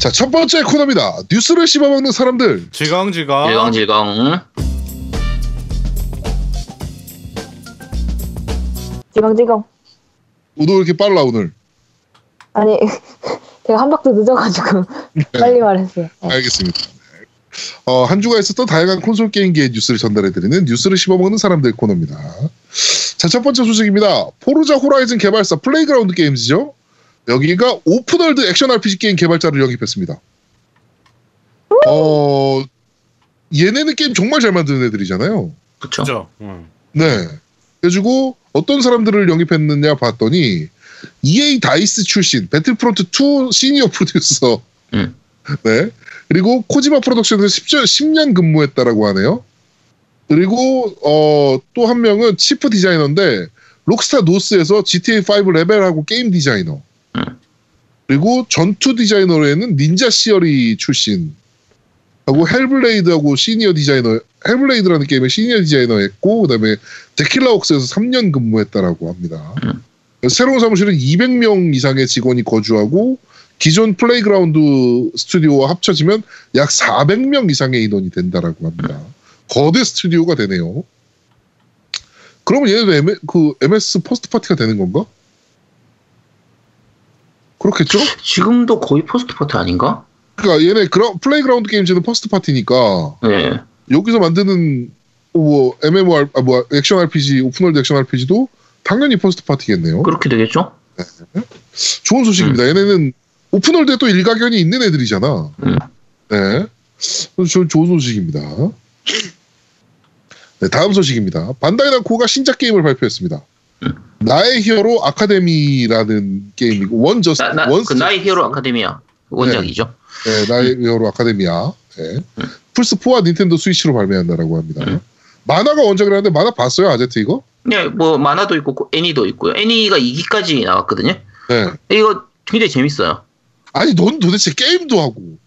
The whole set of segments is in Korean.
자, 첫 번째 코너입니다. 뉴스를 씹어먹는 사람들. 질겅질겅. 질겅질겅. 질겅질겅. 오늘 왜 이렇게 빨라, 오늘? 아니, 제가 한 박자 늦어가지고 빨리 말했어요. 네. 알겠습니다. 어, 한 주가 있었던 다양한 콘솔 게임기의 뉴스를 전달해드리는 뉴스를 씹어먹는 사람들 코너입니다. 자, 첫 번째 소식입니다. 포르자 호라이즌 개발사 플레이그라운드 게임즈죠. 여기가 open world 액션 RPG 게임 개발자를 영입했습니다. 어, 얘네는 게임 정말 잘 만드는 애들이잖아요. 그쵸. 그죠. 응. 네. 그래가지고 어떤 사람들을 영입했느냐 봤더니 EA 다이스 출신 배틀프론트 2 시니어 프로듀서 음. 네. 그리고 코지마 프로덕션에서 10년, 10년 근무했다라고 하네요. 그리고 어, 또 한 명은 chief 디자이너인데 록스타 노스에서 GTA5 레벨하고 게임 디자이너. 음. 그리고 전투 디자이너로에는 닌자 시어리 출신. 하고 헬블레이드하고 시니어 디자이너 헬블레이드라는 게임의 시니어 디자이너 했고 그다음에 데킬라 웍스에서 3년 근무했다라고 합니다. 음. 새로운 사무실은 200명 이상의 직원이 거주하고 기존 플레이그라운드 스튜디오와 합쳐지면 약 400명 이상의 인원이 된다라고 합니다. 거대 스튜디오가 되네요. 그러면 얘네도 M, 그 MS first party가 되는 건가? 그렇겠죠? 지금도 거의 first party 아닌가? 그러니까 얘네 그라, 플레이그라운드 게임즈는 first party니까 네. 여기서 만드는 뭐 MMOR 아, 뭐 액션 RPG open world 액션 RPG도 당연히 first party겠네요. 그렇게 되겠죠? 좋은 소식입니다. 얘네는 open world에 또 일가견이 있는 애들이잖아. 음. 네. 저, 좋은 소식입니다. 네, 다음 소식입니다. 반다이 남코가 신작 게임을 발표했습니다. 음. 나의 히어로 아카데미라는 게임이고 원 저스 나, 나, 원 그 나의 히어로 아카데미아 원작이죠. 네, 나의 히어로 아카데미아. 네. 플스 4와 닌텐도 스위치로 발매한다라고 합니다. 음. 만화가 원작이라는데 만화 봤어요, 아제트 이거? 네, 뭐 만화도 있고 애니도 있고요. 애니가 2기까지 나왔거든요. 네. 이거 굉장히 재밌어요. 아니, 넌 도대체 게임도 하고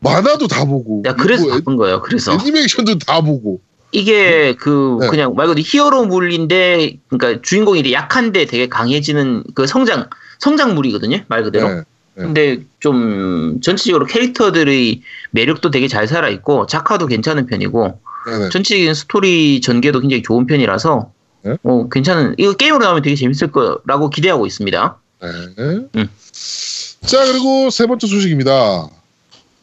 만화도 다 보고 내가 그래서 뭐 애- 바꾼 거예요. 그래서 애니메이션도 다 보고 이게 그 네. 그냥 말 그대로 히어로 물인데 그러니까 주인공이 이제 약한데 되게 강해지는 그 성장 성장물이거든요. 말 그대로. 네. 네. 근데 좀 전체적으로 캐릭터들의 매력도 되게 잘 살아 있고 작화도 괜찮은 편이고 네네. 전체적인 스토리 전개도 굉장히 좋은 편이라서 네. 어 괜찮은 이거 게임으로 나오면 되게 재밌을 거라고 기대하고 있습니다. 네. 음. 자, 그리고 세 번째 소식입니다.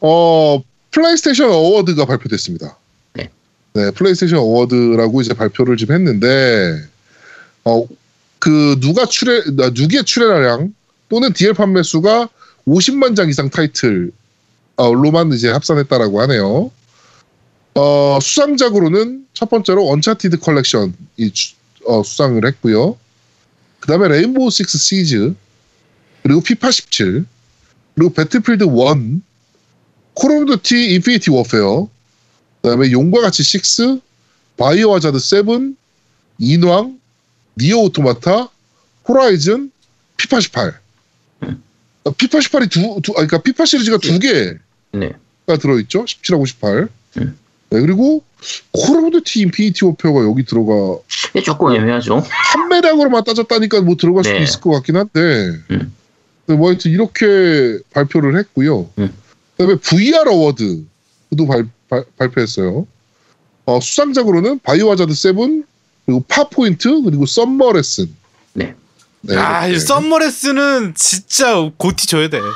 어, 플레이스테이션 award가 발표됐습니다. 네. 네, 플레이스테이션 award라고 이제 발표를 좀 했는데, 어, 그, 누계 출하, 아, 누계의 출하량 또는 DL 판매 수가 50만 장 이상 타이틀, 어, 로만 이제 합산했다라고 하네요. 어, 수상작으로는 첫 번째로 언차티드 컬렉션이 주- 어, 수상을 했고요. 그 다음에 레인보우 식스 시즈, 그리고 피파 17, 그리고 배틀필드 1, 콜 오브 듀티 인피니티 워페어, 그다음에 용과 같이 6, 바이오 하자드 7, 인왕, 니어 오토마타, 호라이즌, 피파 18. 어, 피파 18이 두, 두 아, 그러니까 피파 시리즈가 두 개가 네. 들어있죠. 17하고 18. 음. 네, 그리고 콜 오브 듀티 인피니티 워페어가 여기 들어가 이게 조금 애매하죠. 판매량으로만 따졌다니까 뭐 들어갈 수도 네. 있을 것 같긴 한데 음. 근데 뭐 하여튼 이렇게 발표를 했고요. 음. 그다음에 VR 어워드도 발, 발, 발표했어요. 어, 수상작으로는 바이오 하자드 7 그리고 파포인트 그리고 썸머 레슨. 네. 네, 아, 이 이렇게. 썸머 레슨은 진짜 GOTY 줘야 돼.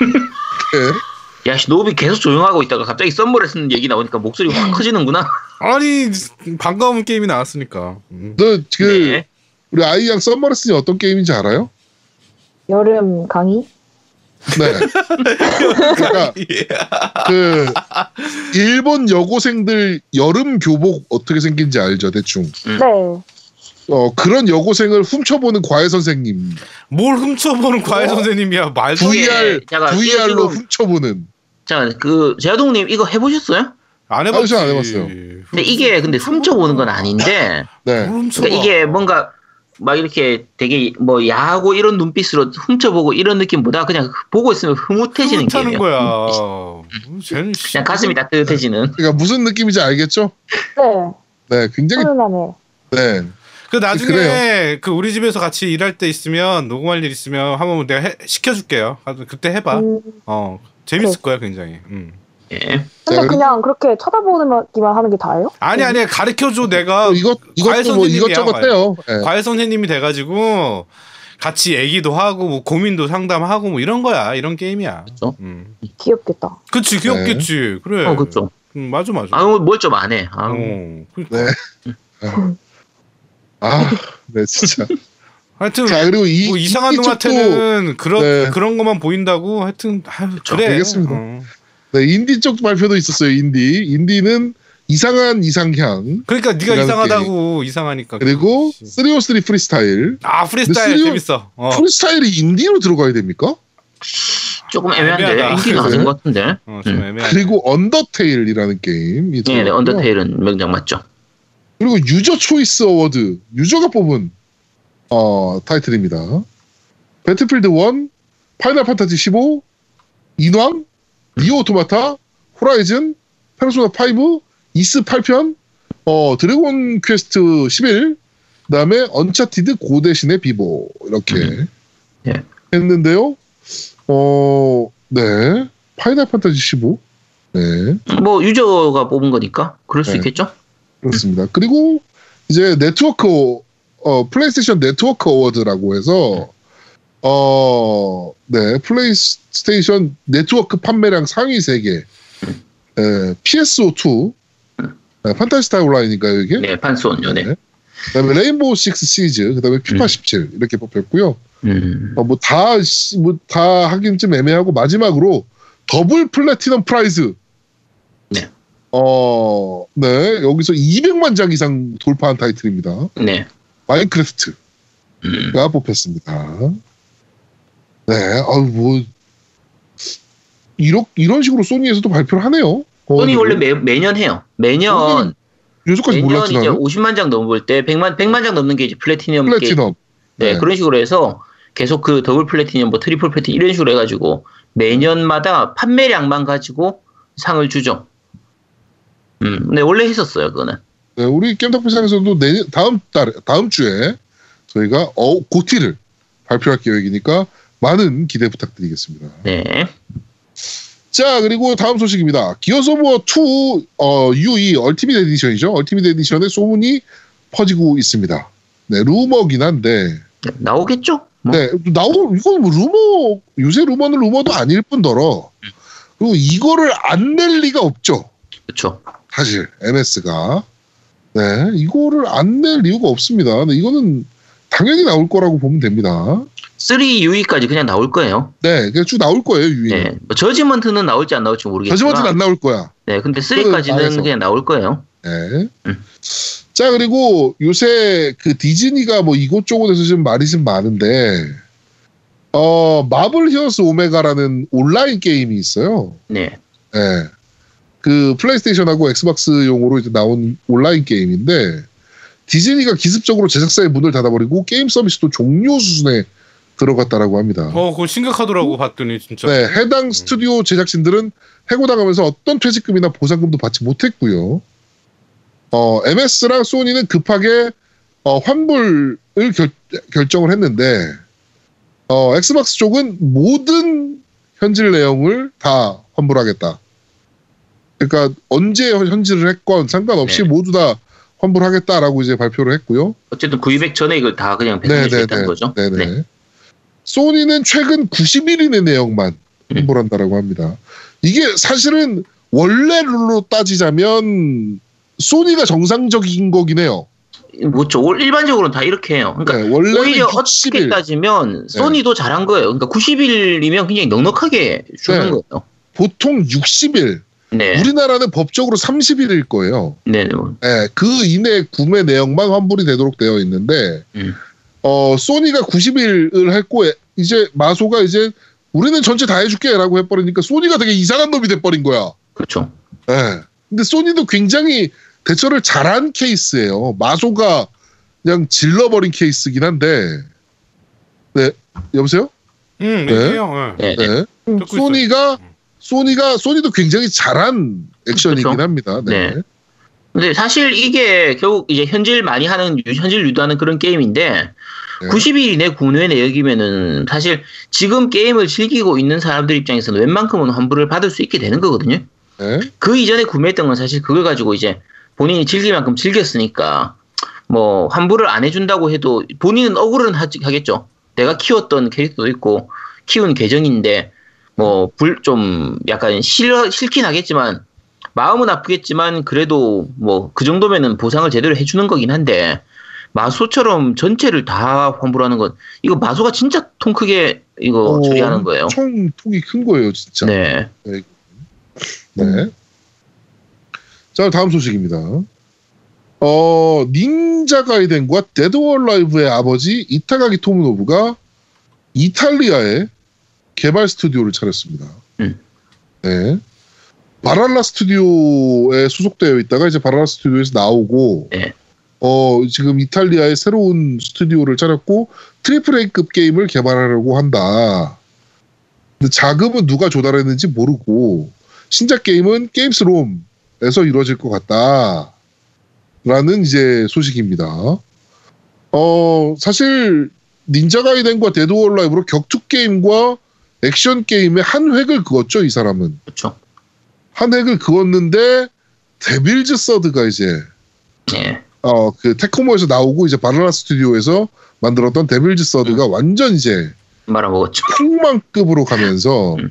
네. 야, 씨, 노비 계속 조용하고 있다가 갑자기 썸머 레슨 얘기 나오니까 목소리가 확 커지는구나. 아니 반가운 게임이 나왔으니까. 음. 너 그, 네. 우리 아이양 썸머 레슨이 어떤 게임인지 알아요? 여름 강의? 네. 그러니까 그 일본 여고생들 여름 교복 어떻게 생긴지 알죠, 대충. 네. 어, 그런 여고생을 훔쳐보는 과외 선생님. 뭘 훔쳐보는 과외 선생님이야 말도. 안 돼. VR, 잠깐, VR로 지금- 훔쳐보는. 자, 그 제아동님 이거 해보셨어요? 안 아, 해봤지. 저안 해봤어요. 근데 이게 근데 훔쳐보는 건 아닌데 네. 그러니까 이게 뭔가 막 이렇게 되게 뭐 야하고 이런 눈빛으로 훔쳐보고 이런 느낌보다 그냥 보고 있으면 흐뭇해지는 게임이에요. 거야. 음, 쟤는 씨. 그냥 가슴이 따뜻해지는. 그러니까 무슨 느낌인지 알겠죠? 네. 네, 굉장히 훈훈하네. 네. 그 나중에 그래요. 그 우리 집에서 같이 일할 때 있으면 녹음할 일 있으면 한번 내가 해- 시켜줄게요. 하여튼 그때 해봐. 음, 어 재밌을 거야 굉장히. 음. 예. 근데 자, 그냥 그렇게 쳐다보기만 하는 게 다예요? 아니 아니 가르쳐줘 내가 또 이것 과외 이것도 뭐 선생님이야, 이것저것 과외. 해요. 예. 과외 선생님이 돼가지고 같이 얘기도 하고 뭐 고민도 상담하고 뭐 이런 거야 이런 게임이야. 그렇죠. 음. 귀엽겠다. 그치 귀엽겠지. 그래. 어, 그렇죠. 음, 맞아 맞아. 아유, 뭘좀 안 해. 아유. 어, 그러니까. 네. 아, 네 진짜. 하여튼 자 그리고 이 뭐 이상한 놈한테는 그런 네. 그런 것만 보인다고 하여튼 아유, 그래. 알겠습니다. 어. 네, 인디 쪽 발표도 있었어요. 인디 인디는 이상한 이상향 그러니까 네가 이상하다고 이상하니까. 그리고 그렇지. 303 프리스타일. 아 프리스타일 근데 쓰리오- 재밌어. 어. 프리스타일이 인디로 들어가야 됩니까? 조금 애매한데. 인기가 그래? 가는 것 같은데. 어, 좀 음. 그리고 언더테일이라는 게임이 네, 네. 언더테일은 명작 맞죠. 그리고 user choice award user가 뽑은 어, 타이틀입니다. 배틀필드 1, 파이널 판타지 15, 인왕, 니어 오토마타, 호라이즌, 페르소나 5, 이스 8편, 어, 드래곤 퀘스트 11, 그다음에 언차티드 고대신의 비보 이렇게 음. 예. 했는데요. 어, 네. 파이널 판타지 15. 네. 뭐 유저가 뽑은 거니까 그럴 수 네. 있겠죠. 그렇습니다. 그리고 이제 네트워크 어 플레이스테이션 네트워크 어워드라고 해서 어, 네, 플레이스테이션 네트워크 판매량 상위 세계 에, PSO2 네, 판타지스타 온라인인가요 이게? 네, 판소원요. 네. 네. 그 다음에 레인보우 식스 시즈, 그 다음에 피파 음. 17 이렇게 뽑혔고요. 음. 어, 뭐 다 뭐 다 하긴 좀 애매하고 마지막으로 double platinum prize. 네. 어, 네 여기서 200만 장 이상 돌파한 타이틀입니다. 네. 마인크래프트가 음. 뽑혔습니다. 네, 아유 뭐 이런 이런 식으로 소니에서도 발표를 하네요. 소니 어, 원래 매, 매년 해요. 매년 요즘까지 매년 몰랐지 이제 나는. 50만 장 넘을 때 100만 100만 장 넘는 게 이제 platinum. Platinum. 네, 네. 그런 식으로 해서 계속 그 double platinum, 뭐 triple platinum 이런 식으로 해가지고 매년마다 판매량만 가지고 상을 주죠. 음, 네 원래 했었어요 그거는. 네, 우리 겜덕비상에서도 내년 다음 달 다음 주에 저희가 어 고티를 발표할 계획이니까 많은 기대 부탁드리겠습니다. 네. 자 그리고 다음 소식입니다. 기어스 오브 워2 어, UE Ultimate Edition이죠. Ultimate Edition의 소문이 퍼지고 있습니다. 네 루머긴 한데 네, 나오겠죠? 뭐. 네 나오 이건 뭐 루머 요새 루머는 루머도 아닐 뿐더러 그리고 이거를 안 낼 리가 없죠. 그렇죠. 사실 MS가 네 이거를 안 낼 이유가 없습니다. 이거는 당연히 나올 거라고 보면 됩니다. 3UE까지 그냥 나올 거예요. 네, 그냥 쭉 나올 거예요 유인. 네. 뭐 저지먼트는 나올지 안 나올지 모르겠지만. 저지먼트는 안 나올 거야. 네, 근데 그거는 3까지는 망해서. 그냥 나올 거예요. 네. 음. 자 그리고 요새 그 디즈니가 뭐 이곳저곳에서 지금 말이 좀 많은데 어 마블 히어스 오메가라는 온라인 게임이 있어요. 네. 예. 그 플레이스테이션하고 엑스박스용으로 이제 나온 온라인 게임인데 디즈니가 기습적으로 제작사의 문을 닫아버리고 게임 서비스도 종료 수준에 들어갔다라고 합니다. 어, 그거 심각하더라고 봤더니 진짜. 네, 해당 스튜디오 제작진들은 해고당하면서 어떤 퇴직금이나 보상금도 받지 못했고요. 어, MS랑 소니는 급하게 어, 환불을 결, 결정을 했는데 어, 엑스박스 쪽은 모든 현질 내용을 다 환불하겠다. 그러니까 언제 현질을 했건 상관없이 네. 모두 다 환불하겠다라고 이제 발표를 했고요. 어쨌든 구입액 전에 이걸 다 그냥 배송할 수 있다는 거죠. 네네. 네. 소니는 최근 90일인의 내용만 음. 환불한다라고 합니다. 이게 사실은 원래 룰로 따지자면 소니가 정상적인 거긴 해요. 뭐죠? 올- 일반적으로는 다 이렇게 해요. 그러니까 네, 오히려 어떻게 60일. 따지면 소니도 잘한 거예요. 그러니까 90일이면 굉장히 넉넉하게 주는 네. 거예요. 보통 60일. 네. 우리나라는 법적으로 30일일 거예요. 네. 네. 뭐. 네, 그 이내 구매 내용만 환불이 되도록 되어 있는데 음. 어, 소니가 90일을 했고 이제 마소가 이제 우리는 전체 다 해줄게라고 해버리니까 소니가 되게 이상한 놈이 돼버린 거야. 그렇죠. 예. 근데 소니도 굉장히 대처를 잘한 케이스예요. 마소가 그냥 질러버린 케이스긴 한데. 네, 여보세요? 응, 네. 예. 네. 네. 네. 음. 소니가 소니가 소니도 굉장히 잘한 액션이긴 그렇죠. 합니다. 네. 네. 근데 사실 이게 결국 이제 현질 많이 하는 유- 현질 유도하는 그런 게임인데 네. 90일 이 내 국내 내역이면은 사실 지금 게임을 즐기고 있는 사람들 입장에서는 웬만큼은 환불을 받을 수 있게 되는 거거든요. 네. 그 이전에 구매했던 건 사실 그걸 가지고 이제 본인이 즐길 만큼 즐겼으니까 뭐 환불을 안 해준다고 해도 본인은 억울은 하, 하겠죠. 내가 키웠던 캐릭터도 있고 키운 계정인데 뭐 불 좀 약간 싫어 싫긴 하겠지만 마음은 아프겠지만 그래도 뭐 그 정도면은 보상을 제대로 해주는 거긴 한데 마소처럼 전체를 다 환불하는 건 이거 마소가 진짜 통 크게 이거 어, 처리하는 거예요. 엄청 폭이 큰 거예요, 진짜. 네. 네. 자, 다음 소식입니다. 어, 닌자 가이덴과 데드 오어 얼라이브의 아버지 이타가키 토모노부가 이탈리아에 개발 스튜디오를 차렸습니다. 음. 네. 발할라 스튜디오에 소속되어 있다가 이제 발할라 스튜디오에서 나오고 네. 어, 지금 이탈리아에 새로운 스튜디오를 차렸고 triple A급 게임을 개발하려고 한다. 근데 자금은 누가 조달했는지 모르고 신작 게임은 게임스컴에서 이루어질 것 같다. 라는 이제 소식입니다. 어, 사실 닌자 가이덴과 데드 오어 얼라이브로 격투 게임과 액션 게임의 한 획을 그었죠, 이 사람은. 그렇죠. 한 획을 그었는데 데빌즈 서드가 이제 네. 어, 그 테크모에서 나오고 이제 발할라 스튜디오에서 만들었던 데빌즈 서드가 완전 이제 말아먹었죠. 폭망급으로 가면서 음.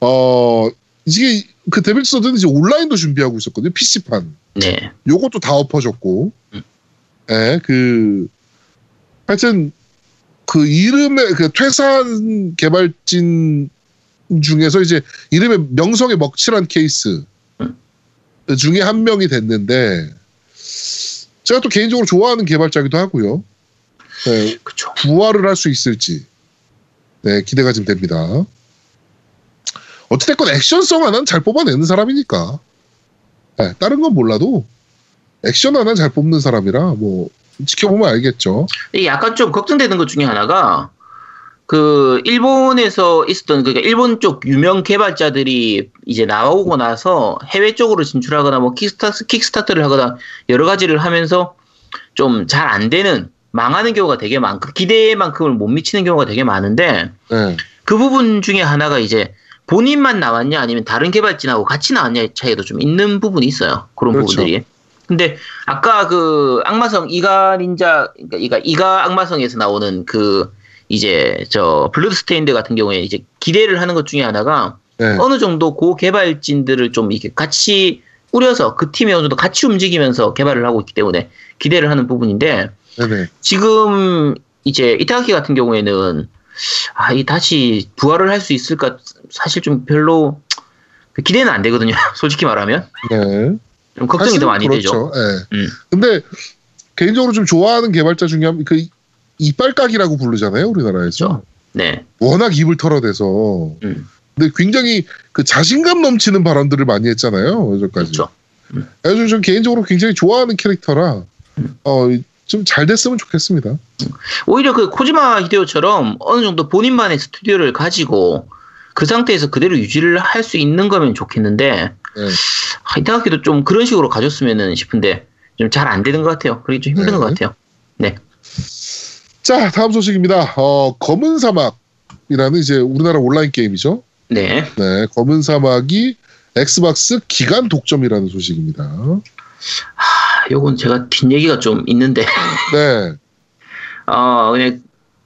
어, 이게 그 데빌즈 서드는 이제 온라인도 준비하고 있었거든요. PC판. 네. 요것도 다 엎어졌고. 음. 예, 그 하여튼 그 이름의 그 퇴사한 개발진 중에서 이제 이름의 명성에 먹칠한 케이스 음. 중에 한 명이 됐는데 제가 또 개인적으로 좋아하는 개발자기도 하고요. 네, 그렇죠. 부활을 할 수 있을지 네 기대가 좀 됩니다. 어찌됐건 액션성 하나는 잘 뽑아내는 사람이니까 네, 다른 건 몰라도 액션 하나는 잘 뽑는 사람이라 뭐 지켜보면 알겠죠. 약간 좀 걱정되는 것 중에 하나가 그 일본에서 있었던 그러니까 일본 쪽 유명 개발자들이 이제 나오고 나서 해외 쪽으로 진출하거나 뭐 킥스타트 킥스타트를 하거나 여러 가지를 하면서 좀 잘 안 되는 망하는 경우가 되게 많고 기대만큼을 못 미치는 경우가 되게 많은데 네, 그 부분 중에 하나가 이제 본인만 나왔냐 아니면 다른 개발진하고 같이 나왔냐의 차이도 좀 있는 부분이 있어요. 그런 그렇죠. 부분들이. 근데 아까 그 악마성 이가 닌자 그러니까 이가 이가 악마성에서 나오는 그 이제 저 블러드스테인드 같은 경우에 이제 기대를 하는 것 중에 하나가 네. 어느 정도 고 개발진들을 좀 이렇게 같이 꾸려서 그 팀이 어느 정도 같이 움직이면서 개발을 하고 있기 때문에 기대를 하는 부분인데 네네. 지금 이제 이타가키 같은 경우에는 아, 이 다시 부활을 할 수 있을까 사실 좀 별로 그 기대는 안 되거든요. 솔직히 말하면 네. 좀 걱정이 더 많이 되죠. 그렇죠. 예. 음. 근데 개인적으로 좀 좋아하는 개발자 중에 한그 이빨깍이라고 부르잖아요 우리나라에서. 그렇죠. 네, 워낙 입을 털어대서. 음. 근데 굉장히 그 자신감 넘치는 발언들을 많이 했잖아요 여기까지. 그렇죠. 그래서 좀 개인적으로 굉장히 좋아하는 캐릭터라 음. 어 좀 잘 됐으면 좋겠습니다. 오히려 그 코지마 히데오처럼 어느 정도 본인만의 스튜디오를 가지고 그 상태에서 그대로 유지를 할 수 있는 거면 좋겠는데 네. 아, 이타가키도 좀 그런 식으로 가졌으면 싶은데 좀 잘 안 되는 것 같아요. 그게 좀 힘든 네. 것 같아요. 네, 자 다음 소식입니다. 어 검은 사막이라는 이제 우리나라 온라인 게임이죠. 네. 네, 검은 사막이 엑스박스 기간 독점이라는 소식입니다. 아, 요건 제가 뒷얘기가 좀 있는데 네, 어, 그냥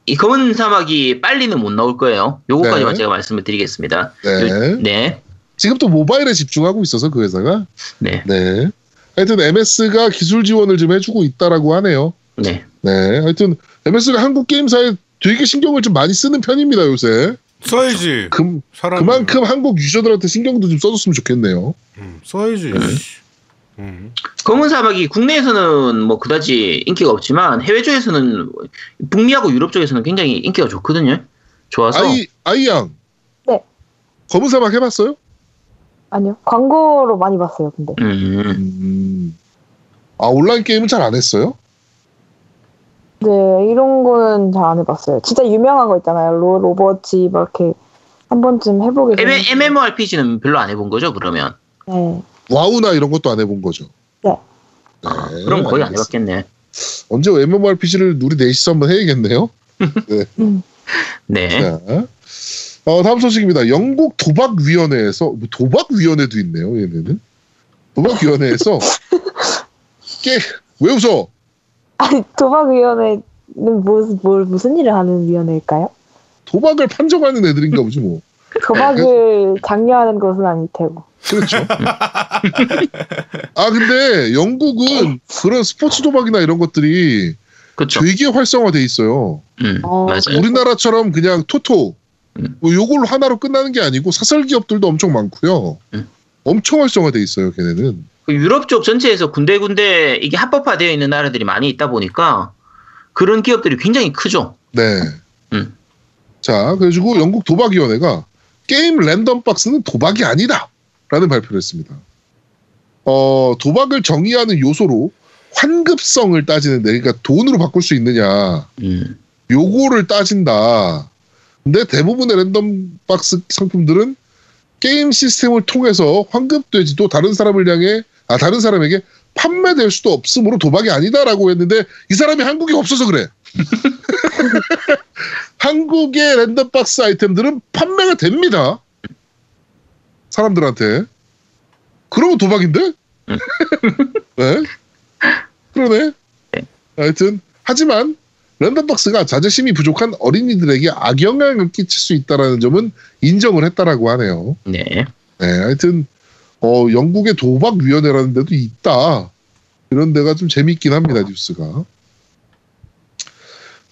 이 검은 사막이 빨리는 못 나올 거예요. 요거까지만 네. 제가 말씀을 드리겠습니다. 네. 요- 네. 지금 또 모바일에 집중하고 있어서 그 회사가 네. 네. 하여튼 MS가 기술 지원을 좀 해주고 있다라고 하네요. 네. 네, 하여튼 MS가 한국 게임사에 되게 신경을 좀 많이 쓰는 편입니다 요새. 써야지. 그, 그만큼 한국 유저들한테 신경도 좀 써줬으면 좋겠네요. 음, 써야지. 네. 음. 검은 사막이 국내에서는 뭐 그다지 인기가 없지만 해외 쪽에서는 북미하고 유럽 쪽에서는 굉장히 인기가 좋거든요. 좋아서 아이 아이양. 네. 검은 사막 해봤어요? 아니요. 광고로 많이 봤어요, 근데. 음, 음. 아 온라인 게임은 잘 안 했어요? 네, 이런 거는 잘 안 해봤어요. 진짜 유명한 거 있잖아요. 로, 로버지, 막 이렇게 한 번쯤 해보게 M- 되는데. MMORPG는 별로 안 해본 거죠 그러면? 네. 와우나 이런 것도 안 해본 거죠. 네, 그럼 거의 안 알겠습니다. 해봤겠네. 언제 MMORPG를 우리 넷이서 한번 해야겠네요. 네. 자, 어, 다음 소식입니다. 영국 도박위원회에서 뭐 도박위원회도 있네요. 얘네는 도박위원회에서 깨왜 웃어? 아니 도박위원회는 무슨 뭘 무슨 일을 하는 위원회일까요? 도박을 판정하는 애들인가 보지 뭐. 도박을 장려하는 것은 아닐 테고. 그렇죠. 아 근데 영국은 그런 스포츠 도박이나 이런 것들이 그렇죠. 되게 활성화돼 있어요. 음, 어, 맞아요. 우리나라처럼 그냥 토토 음. 뭐 요걸로 하나로 끝나는 게 아니고 사설 기업들도 엄청 많고요. 음. 엄청 활성화돼 있어요, 걔네는. 그 유럽 쪽 전체에서 군데군데 이게 합법화되어 있는 나라들이 많이 있다 보니까 그런 기업들이 굉장히 크죠. 네. 음. 자, 그래가지고 영국 도박위원회가 게임 랜덤 박스는 도박이 아니다! 라는 발표를 했습니다. 어, 도박을 정의하는 요소로 환급성을 따지는데, 그러니까 돈으로 바꿀 수 있느냐, 음, 요거를 따진다. 근데 대부분의 랜덤 박스 상품들은 게임 시스템을 통해서 환급되지도 다른 사람을 향해, 아, 다른 사람에게 판매될 수도 없으므로 도박이 아니다라고 했는데 이 사람이 한국에 없어서 그래. 한국의 랜덤 박스 아이템들은 판매가 됩니다. 사람들한테. 그러면 도박인데? 네? 그러네. 하여튼 하지만 랜덤박스가 자존심이 부족한 어린이들에게 악영향을 끼칠 수 있다는 점은 인정을 했다라고 하네요. 네. 네, 하여튼 어, 영국의 도박위원회라는 데도 있다. 이런 데가 좀 재밌긴 합니다, 뉴스가.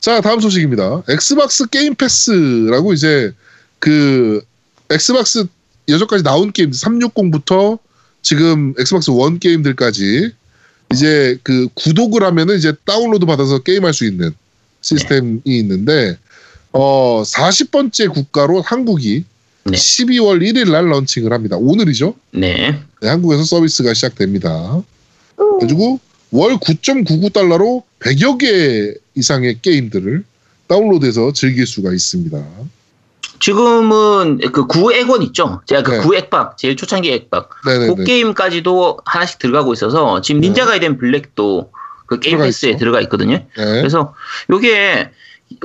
자, 다음 소식입니다. 엑스박스 게임 패스라고 이제 그 엑스박스 여태까지 나온 게임 360부터 지금 엑스박스 원 게임들까지 이제 그 구독을 하면은 이제 다운로드 받아서 게임할 수 있는 시스템이 있는데 어 40번째 국가로 한국이 네. 12월 1일 날 런칭을 합니다. 오늘이죠. 네. 네, 한국에서 서비스가 시작됩니다. 그래가지고 월 9.99달러로 100여 개 이상의 게임들을 다운로드해서 즐길 수가 있습니다. 지금은 그 구액원 있죠. 제가 그 네. 구액박 제일 초창기 액박 네네네. 그 게임까지도 하나씩 들어가고 있어서 지금 네. 닌자 가이덴 블랙도 그 게임 들어가 패스에. 들어가 있거든요. 네. 그래서 요게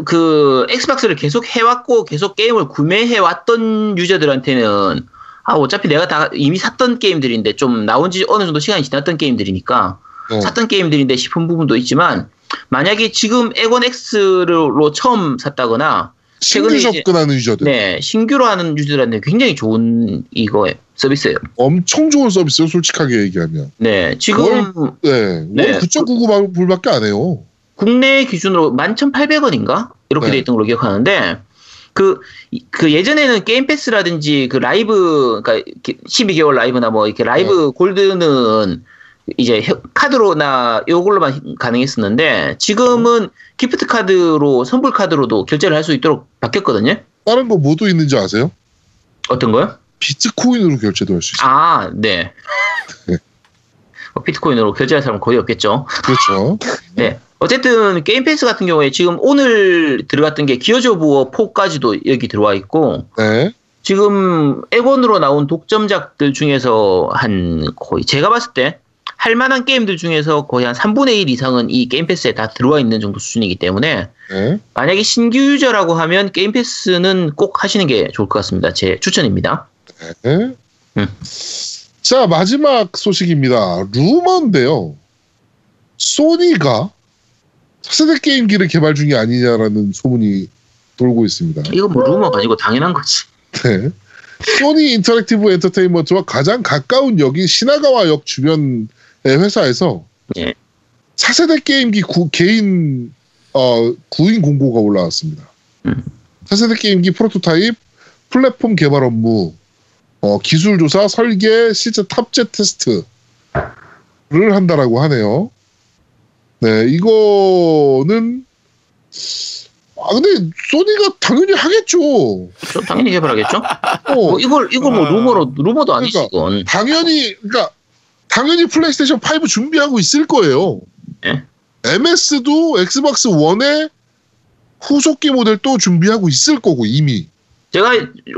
그 엑스박스를 계속 해왔고 계속 게임을 구매해왔던 유저들한테는 아 어차피 내가 다 이미 샀던 게임들인데 좀 나온 지 어느 정도 시간이 지났던 게임들이니까 네. 샀던 게임들인데 싶은 부분도 있지만 만약에 지금 엑원 X로 처음 샀다거나 신규 접근하는 유저들 네 신규로 하는 유저들한테 굉장히 좋은 이거 서비스예요. 엄청 좋은 서비스요. 솔직하게 얘기하면. 네 지금 네, 네. 월 9.99 불밖에 안 해요. 국내 기준으로 11,800원인가? 이렇게 네. 돼 있던 걸로 기억하는데, 그, 이- 그 예전에는 게임 패스라든지 그 라이브, 그러니까 12개월 라이브나 뭐 이렇게 라이브 골드는 이제 혀- 카드로나 요걸로만 가능했었는데, 지금은 기프트 카드로, 선불 카드로도 결제를 할 수 있도록 바뀌었거든요? 다른 거 뭐도 있는지 아세요? 어떤 거요? 비트코인으로 결제도 할 수 있어요. 아, 네. 네. 어, 비트코인으로 결제할 사람 은 거의 없겠죠. 그렇죠. 네. 어쨌든 게임 패스 같은 경우에 지금 오늘 들어갔던 게 기어즈 오브 워 4까지도 여기 들어와 있고 네. 지금 엑원으로 나온 독점작들 중에서 한 거의 제가 봤을 때 할만한 게임들 중에서 거의 한 3분의 1 이상은 이 게임 패스에 다 들어와 있는 정도 수준이기 때문에 네. 만약에 신규 유저라고 하면 게임 패스는 꼭 하시는 게 좋을 것 같습니다. 제 추천입니다. 네. 음. 자, 마지막 소식입니다. 루머인데요. 소니가 차세대 게임기를 개발 중이 아니냐라는 소문이 돌고 있습니다. 이거 뭐 루머가 아니고 당연한 거지. 네. 소니 인터랙티브 엔터테인먼트와 가장 가까운 역인 시나가와 역 주변의 회사에서 예. 차세대 게임기 구- 개인 어, 구인 공고가 올라왔습니다. 음. 차세대 게임기 프로토타입, 플랫폼 개발 업무, 어, 기술 조사, 설계, 실제 탑재 테스트를 한다라고 하네요. 네, 이거는 아 근데 소니가 당연히 하겠죠. 그렇죠? 당연히 개발하겠죠? 어, 뭐 이걸 이걸 뭐 아. 루머로 루머도 아니지 그러니까. 이건. 당연히 그러니까 당연히 플레이스테이션 5 준비하고 있을 거예요. 예. MS도 엑스박스 1의 후속기 모델 또 준비하고 있을 거고 이미 제가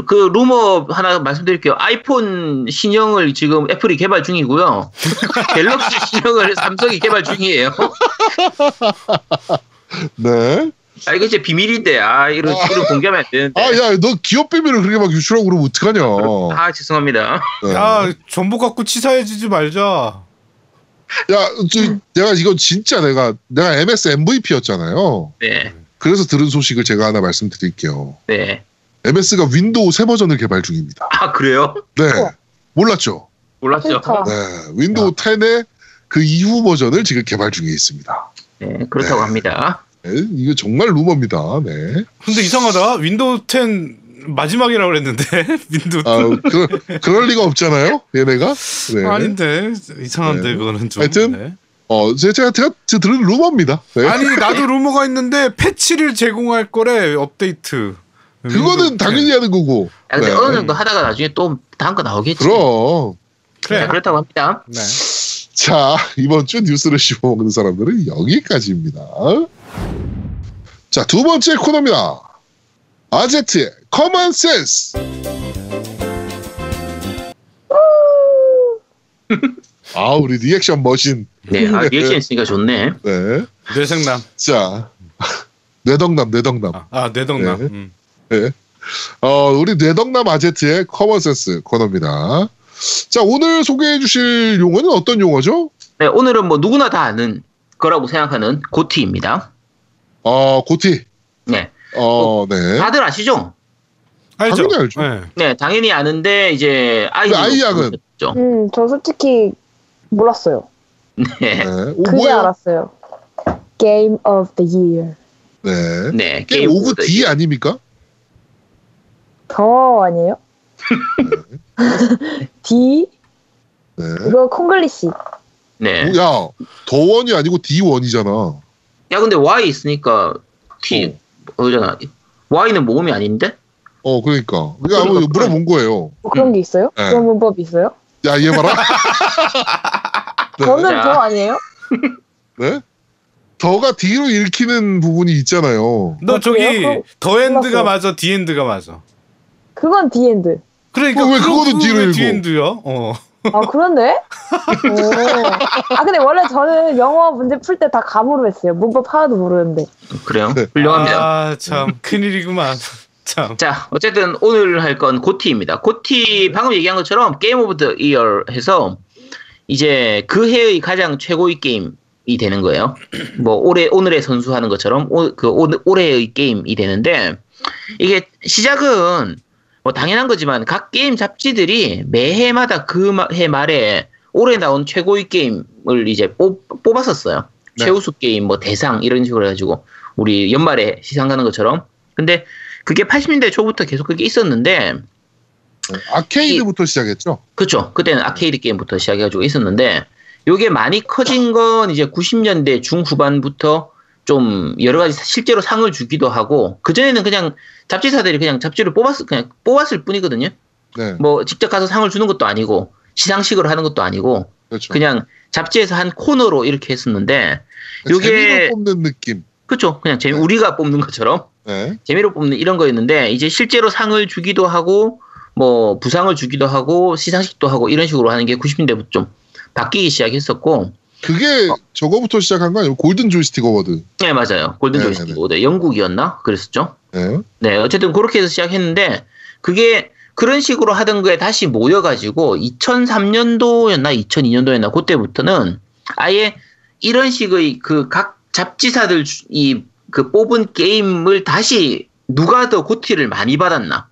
그 루머 하나 말씀드릴게요. 아이폰 신형을 지금 애플이 개발 중이고요. 갤럭시 신형을 삼성이 개발 중이에요. 네. 아 이거 이제 비밀인데 아 이런 이런 공개하면 안 되는데. 아, 야, 너 기업 비밀을 그렇게 막 유출하고 그러면 어떡하냐. 아 죄송합니다. 네. 야 정보 갖고 치사해지지 말자. 야, 저, 내가 이거 진짜 내가, 내가 MS MVP였잖아요. 네, 그래서 들은 소식을 제가 하나 말씀드릴게요. 네. MS가 윈도우 새 버전을 개발 중입니다. 아 그래요? 네. 우와. 몰랐죠? 몰랐죠. 그러니까. 네. 윈도우 10의 그 이후 버전을 지금 개발 중에 있습니다. 네 그렇다고 네. 합니다. 네, 이거 정말 루머입니다. 네. 근데 이상하다. 윈도우 10 마지막이라고 그랬는데 윈도우 아, 그, 그럴 리가 없잖아요. 얘네가. 네. 아닌데 이상한데 네. 그거는 좀. 하여튼 네. 어, 제가, 제가, 제가 들은 루머입니다. 네. 아니 나도 루머가 있는데 패치를 제공할 거래 업데이트. 그거는 당연히 하는 거고. 아, 근데 네. 어느 정도 하다가 나중에 또 다음 거 나오겠지. 그럼. 그래. 네, 그렇다고 합니다. 네. 자, 이번 주 뉴스를 씹어먹는 사람들은 여기까지입니다. 자, 두 번째 코너입니다. 아제트의 common sense. 아, 우리 reaction machine. 네, 아, 리액션 있으니까 좋네. 네. 뇌섹남. 자, 뇌덕남, 뇌덕남. 아, 아 뇌덕남. 네. 음. 네. 어, 우리 뇌덕남 아제트의 common sense 코너입니다. 자, 오늘 소개해 주실 용어는 어떤 용어죠? 네, 오늘은 뭐 누구나 다 아는 거라고 생각하는 GOTY입니다. 어, GOTY. 네, 어, 네. 다들 아시죠? 알죠. 당연히 알죠. 네. 네, 당연히 아는데 이제 아이 근데 아이 양은? 죠 음, 저 솔직히 몰랐어요. 네, 네. 오, 그제 뭐예요? 알았어요. Game of the Year. 네. 네, 게임 오브 오브 D 아닙니까? 더 아니에요? D? 네. 이거 콩글리시. 네. 야, 더원이 아니고 D1이잖아. 야, 근데 Y 있으니까 T 어잖아. Y는 모음이 아닌데? 어, 그러니까. 그러니까 한번 물어본 거예요. 뭐 그런 게 있어요? 네. 그런 문법이 있어요? 야, 얘 봐라. 네. 저는 자. 더 아니에요? 네? the가 디로 읽히는 부분이 있잖아요. 너 어, 저기 그래요? the end가. 맞아, the end가 맞아. 그건 the end. 그러니까 어, 왜 그거- 그거는 그거 디로 왜 읽어? the end야? 어. 아, 그런데? 오. 아, 근데 원래 저는 영어 문제 풀 때 다 감으로 했어요. 문법 하나도 모르는데. 그래요? 네. 훌륭합니다. 아, 참 큰일이구만. 참. 자, 어쨌든 오늘 할 건 GOTY입니다. GOTY 방금 얘기한 것처럼 Game of the Year 해서 이제 그 해의 가장 최고의 게임이 되는 거예요. 뭐 올해 오늘의 선수하는 것처럼 오, 그 오, 올해의 게임이 되는데 이게 시작은 뭐 당연한 거지만 각 게임 잡지들이 매해마다 그 해 말에 올해 나온 최고의 게임을 이제 뽑, 뽑았었어요. 네. 최우수 게임 뭐 대상 이런 식으로 해가지고 우리 연말에 시상하는 것처럼. 근데 그게 80년대 초부터 계속 그게 있었는데 아케이드부터 시작했죠. 그렇죠. 그때는 아케이드 게임부터 시작해가지고 있었는데 요게 많이 커진 건 이제 90년대 중후반부터 좀 여러 가지 실제로 상을 주기도 하고 그 전에는 그냥 잡지사들이 그냥 잡지를 뽑았 그냥 뽑았을 뿐이거든요. 네. 뭐 직접 가서 상을 주는 것도 아니고 시상식으로 하는 것도 아니고 그렇죠. 그냥 잡지에서 한 코너로 이렇게 했었는데 그러니까 요게- 재미로 뽑는 느낌. 그렇죠. 그냥 재미 우리가 뽑는 것처럼 네. 재미로 뽑는 이런 거였는데 이제 실제로 상을 주기도 하고 뭐 부상을 주기도 하고 시상식도 하고 이런 식으로 하는 게 90년대부터 좀 바뀌기 시작했었고 그게 저거부터 시작한 거 아니에요? Golden Joystick Award. 네 맞아요 Golden 네, Joystick 네, 네. Award 영국이었나 그랬었죠 네. 네 어쨌든 그렇게 해서 시작했는데 그게 그런 식으로 하던 거에 다시 모여가지고 2003년도였나 2002년도였나 그때부터는 아예 이런 식의 그 각 잡지사들 이 그 뽑은 게임을 다시 누가 더 GOTY를 많이 받았나를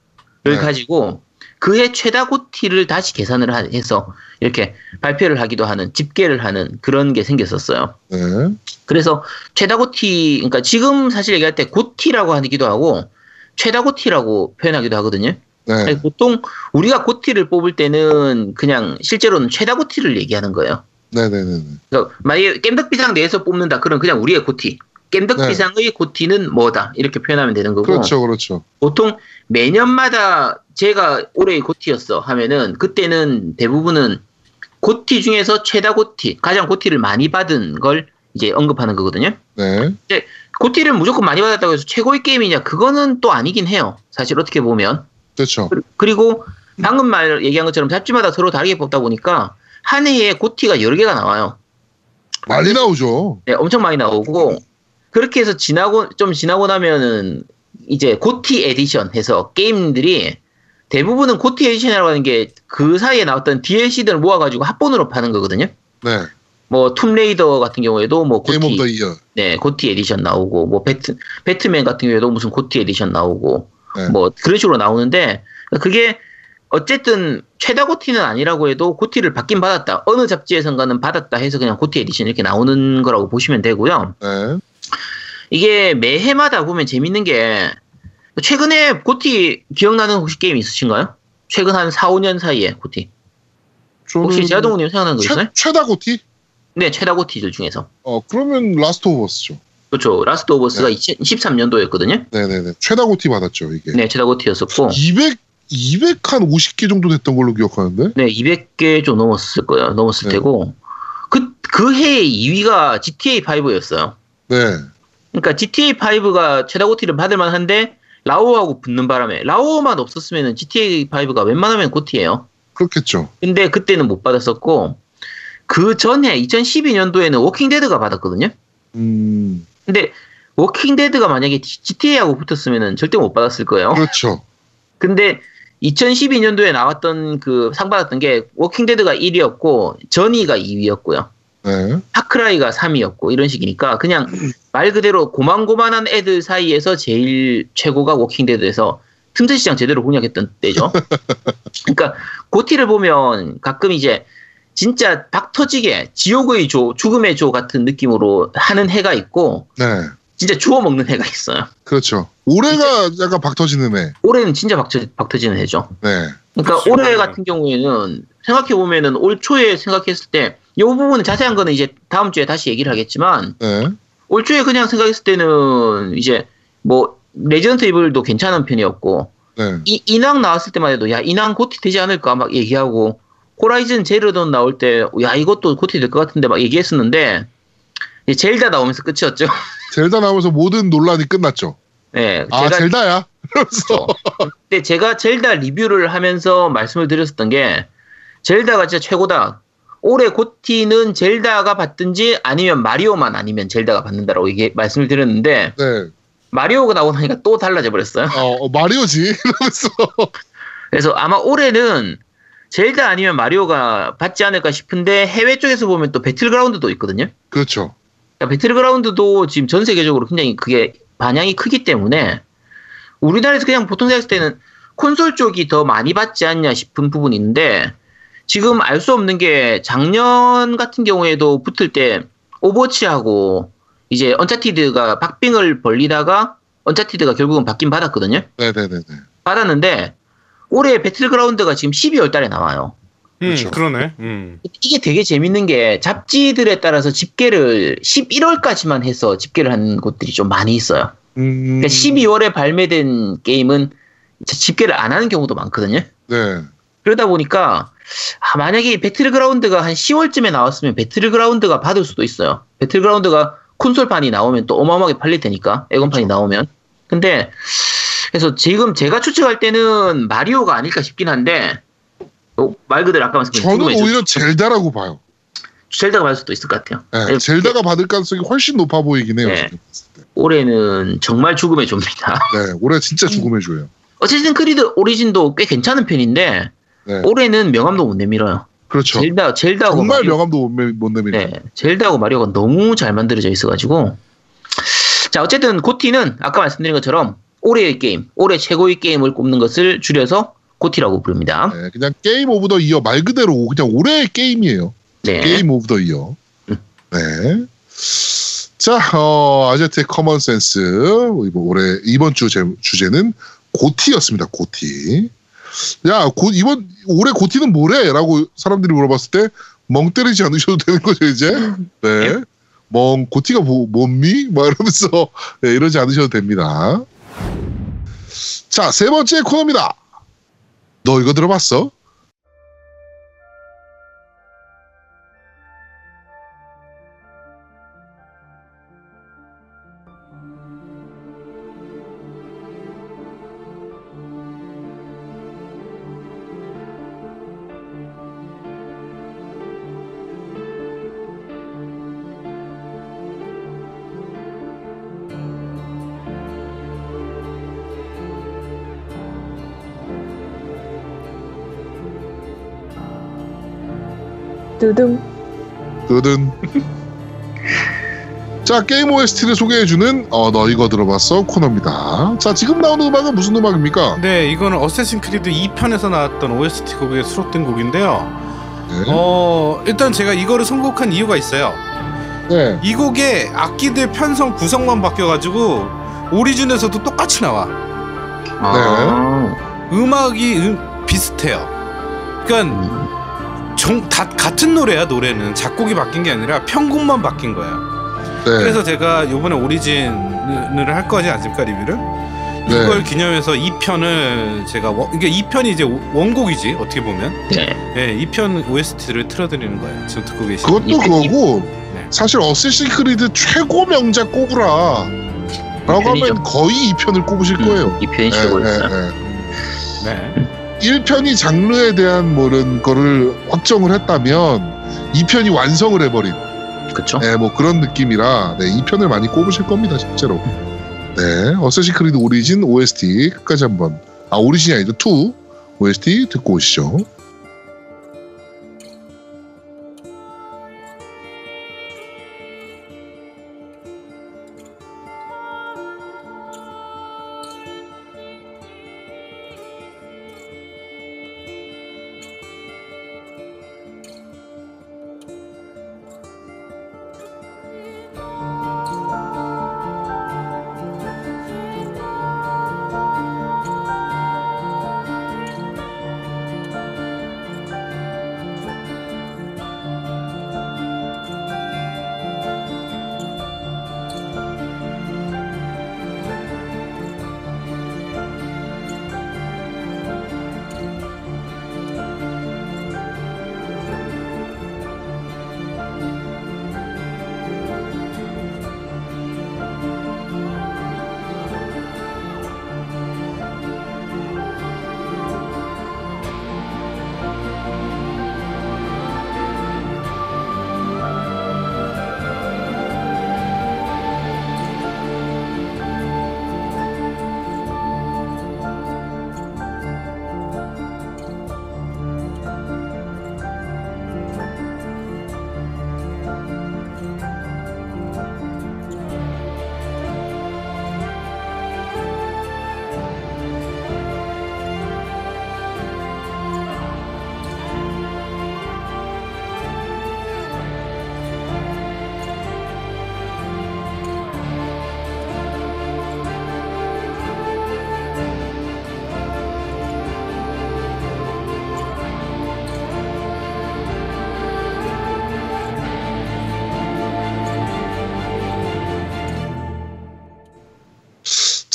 네. 가지고 그해 최다 고티를 다시 계산을 하- 해서 이렇게 발표를 하기도 하는 집계를 하는 그런 게 생겼었어요. 네. 그래서 최다 고티, 그러니까 지금 사실 얘기할 때 고티라고 하기도 하고 최다 고티라고 표현하기도 하거든요. 네. 보통 우리가 고티를 뽑을 때는 그냥 실제로는 최다 고티를 얘기하는 거예요. 네네네. 그러니까 만약에 겜덕비상 내에서 뽑는다, 그럼 그냥 우리의 고티. 겜덕비상의 고티는 뭐다 이렇게 표현하면 되는 거고 그렇죠, 그렇죠. 보통 매년마다 제가 올해의 고티였어 하면은 그때는 대부분은 고티 중에서 최다 고티, 가장 고티를 많이 받은 걸 이제 언급하는 거거든요. 네. 고티를 무조건 많이 받았다고 해서 최고의 게임이냐? 그거는 또 아니긴 해요. 사실 어떻게 보면. 그렇죠. 그- 그리고 방금 말 얘기한 것처럼 잡지마다 서로 다르게 뽑다 보니까 한 해에 고티가 여러 개가 나와요. 많이 나오죠. 네, 엄청 많이 나오고 그렇게 해서 지나고 좀 지나고 나면은 이제 GOTY edition 해서 게임들이 대부분은 GOTY edition이라고 하는 게 그 사이에 나왔던 DLC들을 모아가지고 합본으로 파는 거거든요. 네. 뭐 툼레이더 같은 경우에도 뭐 GOTY year. 네 GOTY edition 나오고 뭐 배트 배트맨 같은 경우에도 무슨 GOTY edition 나오고 네. 뭐 그런 식으로 나오는데 그게 어쨌든 최다 GOTY는 아니라고 해도 GOTY를 받긴 받았다 어느 잡지에선가는 받았다 해서 그냥 GOTY edition 이렇게 나오는 거라고 보시면 되고요. 네. 이게 매해마다 보면 재밌는 게 최근에 GOTY 기억나는 혹시 게임 있으신가요? 최근 한 4, 5년 사이에 GOTY. 혹시 제아동우님 생각나는 거 있어요? 최, 최다 GOTY? 네, 최다 GOTY들 중에서. 어 그러면 라스트 오브 어스죠. 그렇죠. 라스트 오브 어스가 2013년도였거든요. 네네네. 최다 GOTY 받았죠 이게. 네, 최다 GOTY였었고. 200 200한 50개 정도 됐던 걸로 기억하는데. 네, 200개 좀 넘었을 거예요. 넘었을 네. 테고. 그, 그 해에 2위가 GTA5였어요. 네. 그러니까 GTA5가 최다 고티를 받을 만한데, 라오하고 붙는 바람에, 라오만 없었으면 GTA5가 웬만하면 고티예요 그렇겠죠. 근데 그때는 못 받았었고, 그 전에 2012년도에는 워킹 데드가 받았거든요. 음 근데 워킹 데드가 만약에 GTA하고 붙었으면 절대 못 받았을 거예요. 그렇죠. 근데 2012년도에 나왔던 그 상 받았던 게 워킹 데드가 1위였고 저니가 2위였고요. 네. 파크라이가 3위였고 이런 식이니까 그냥 말 그대로 고만고만한 애들 사이에서 제일 최고가 워킹데드에서 틈새 시장 제대로 공략했던 때죠. 그러니까 고티를 보면 가끔 이제 진짜 박 터지게 지옥의 조, 죽음의 조 같은 느낌으로 하는 해가 있고 네. 진짜 주워 먹는 해가 있어요. 그렇죠. 올해가 약간 박 터지는 해. 올해는 진짜 박, 터- 박 터지는 해죠. 네. 그러니까 그치, 올해. 같은 경우에는 생각해 보면은 올 초에 생각했을 때 이 부분은 자세한 거는 이제 다음 주에 다시 얘기를 하겠지만 네. 올 초에 그냥 생각했을 때는 이제 뭐 레지던트 이블도 괜찮은 편이었고 네. 이 인왕 나왔을 때만 해도 야 인왕 고티 되지 않을까 막 얘기하고 호라이즌 제로던 나올 때 야 이것도 고티 될 것 같은데 막 얘기했었는데 젤다 나오면서 끝이었죠. 젤다 나오면서 모든 논란이 끝났죠. 네, 아 제가 젤다야. 그러면서 근데 제가 젤다 리뷰를 하면서 말씀을 드렸었던 게 젤다가 진짜 최고다. 올해 고티는 젤다가 받든지 아니면 마리오만 아니면 젤다가 받는다라고 얘기 말씀을 드렸는데 네. 마리오가 나오고 나니까 또 달라져 버렸어요. 어, 어, 마리오지. 이러면서 그래서 아마 올해는 젤다 아니면 마리오가 받지 않을까 싶은데 해외 쪽에서 보면 또 배틀그라운드도 있거든요. 그렇죠. 그러니까 배틀그라운드도 지금 전 세계적으로 굉장히 그게 반향이 크기 때문에 우리나라에서 그냥 보통 생각했을 때는 콘솔 쪽이 더 많이 받지 않냐 싶은 부분이 있는데 지금 알 수 없는 게 작년 같은 경우에도 붙을 때 오버워치하고 이제 언차티드가 박빙을 벌리다가 언차티드가 결국은 받긴 받았거든요. 네네네네. 받았는데 올해 배틀그라운드가 지금 12월 달에 나와요. 음, 그렇죠. 그러네. 음. 이게 되게 재밌는 게 잡지들에 따라서 집계를 11월까지만 해서 집계를 하는 곳들이 좀 많이 있어요. 음. 그러니까 12월에 발매된 게임은 집계를 안 하는 경우도 많거든요. 네. 그러다 보니까 아, 만약에 이 배틀그라운드가 한 10월쯤에 나왔으면 배틀그라운드가 받을 수도 있어요. 배틀그라운드가 콘솔판이 나오면 또 어마어마하게 팔릴 테니까 애건판이 나오면. 근데 그래서 지금 제가 추측할 때는 마리오가 아닐까 싶긴 한데 어, 말 그대로 아까 말씀드린 저는 조- 오히려 젤다라고 봐요. 젤다가 받을 수도 있을 것 같아요. 네, 아니, 젤다가 받을 가능성이 훨씬 높아 보이긴 해요. 네. 올해는 정말 죽음의 조입니다. 네, 올해 진짜 죽음의 조예요. 어쨌든 크리드 오리진도 꽤 괜찮은 편인데 네. 올해는 명함도 못 내밀어요. 그렇죠. 젤다 젤다하고 정말 마리오, 명함도 못, 내- 못 내밀죠. 네, 젤다하고 마리오가 너무 잘 만들어져 있어가지고 자 어쨌든 고티는 아까 말씀드린 것처럼 올해의 게임, 올해 최고의 게임을 꼽는 것을 줄여서 고티라고 부릅니다. 네, 그냥 Game of the Year 말 그대로 그냥 올해의 게임이에요. 네, Game of the Year. 음. 네. 자, 어, 아제트의 common sense 이번 올해 이번 주 제, 주제는 고티였습니다. 고티. 야, 고, 이번 올해 고티는 뭐래?라고 사람들이 물어봤을 때 멍 때리지 않으셔도 되는 거죠 이제. 네. 멍 고티가 뭐, 뭡니? 막 이러면서 네, 이러지 않으셔도 됩니다. 자, 세 번째 코너입니다. 너 이거 들어봤어? 두둥. 뜨든. 자, 게임 OST를 소개해주는, 어, 너 이거 들어봤어? 코너입니다. 자, 지금 나오는 음악은 무슨 음악입니까? 네, 이거는 어쌔신 크리드 2편에서 나왔던 OST 곡에 수록된 곡인데요. 네. 어, 일단 제가 이거를 선곡한 이유가 있어요. 네. 이 곡의 악기들 편성 구성만 바뀌어가지고 오리진에서도 똑같이 나와. 아, 음악이 음- 비슷해요. 그러니까 음, 정, 다 같은 노래야 노래는 작곡이 바뀐 게 아니라 편곡만 바뀐 거야. 네. 그래서 제가 이번에 오리진을 할 거지 않습니까 리뷰를? 네. 이걸 기념해서 2편을 제가 원, 이게 2편이 이제 원곡이지 어떻게 보면 네. 네, 2편 OST를 틀어드리는 거예요. 지금 듣고 계신. 그것도 이- 그거고, 네. 사실 어쌔신 크리드 최고 명작 꼽으라. 라고. 하면 거의 2편을 꼽으실 거예요. 이 편이 네, 최고였어요. 네, 네. 네. 1편이 장르에 대한 뭐는 거를 확정을 했다면 2편이 완성을 해버린. 그쵸? 네, 뭐 그런 느낌이라 네, 2편을 많이 꼽으실 겁니다 실제로. 네 어쌔신 크리드 오리진 OST 끝까지 한번. 아 오리진이 아니죠. 2 OST 듣고 오시죠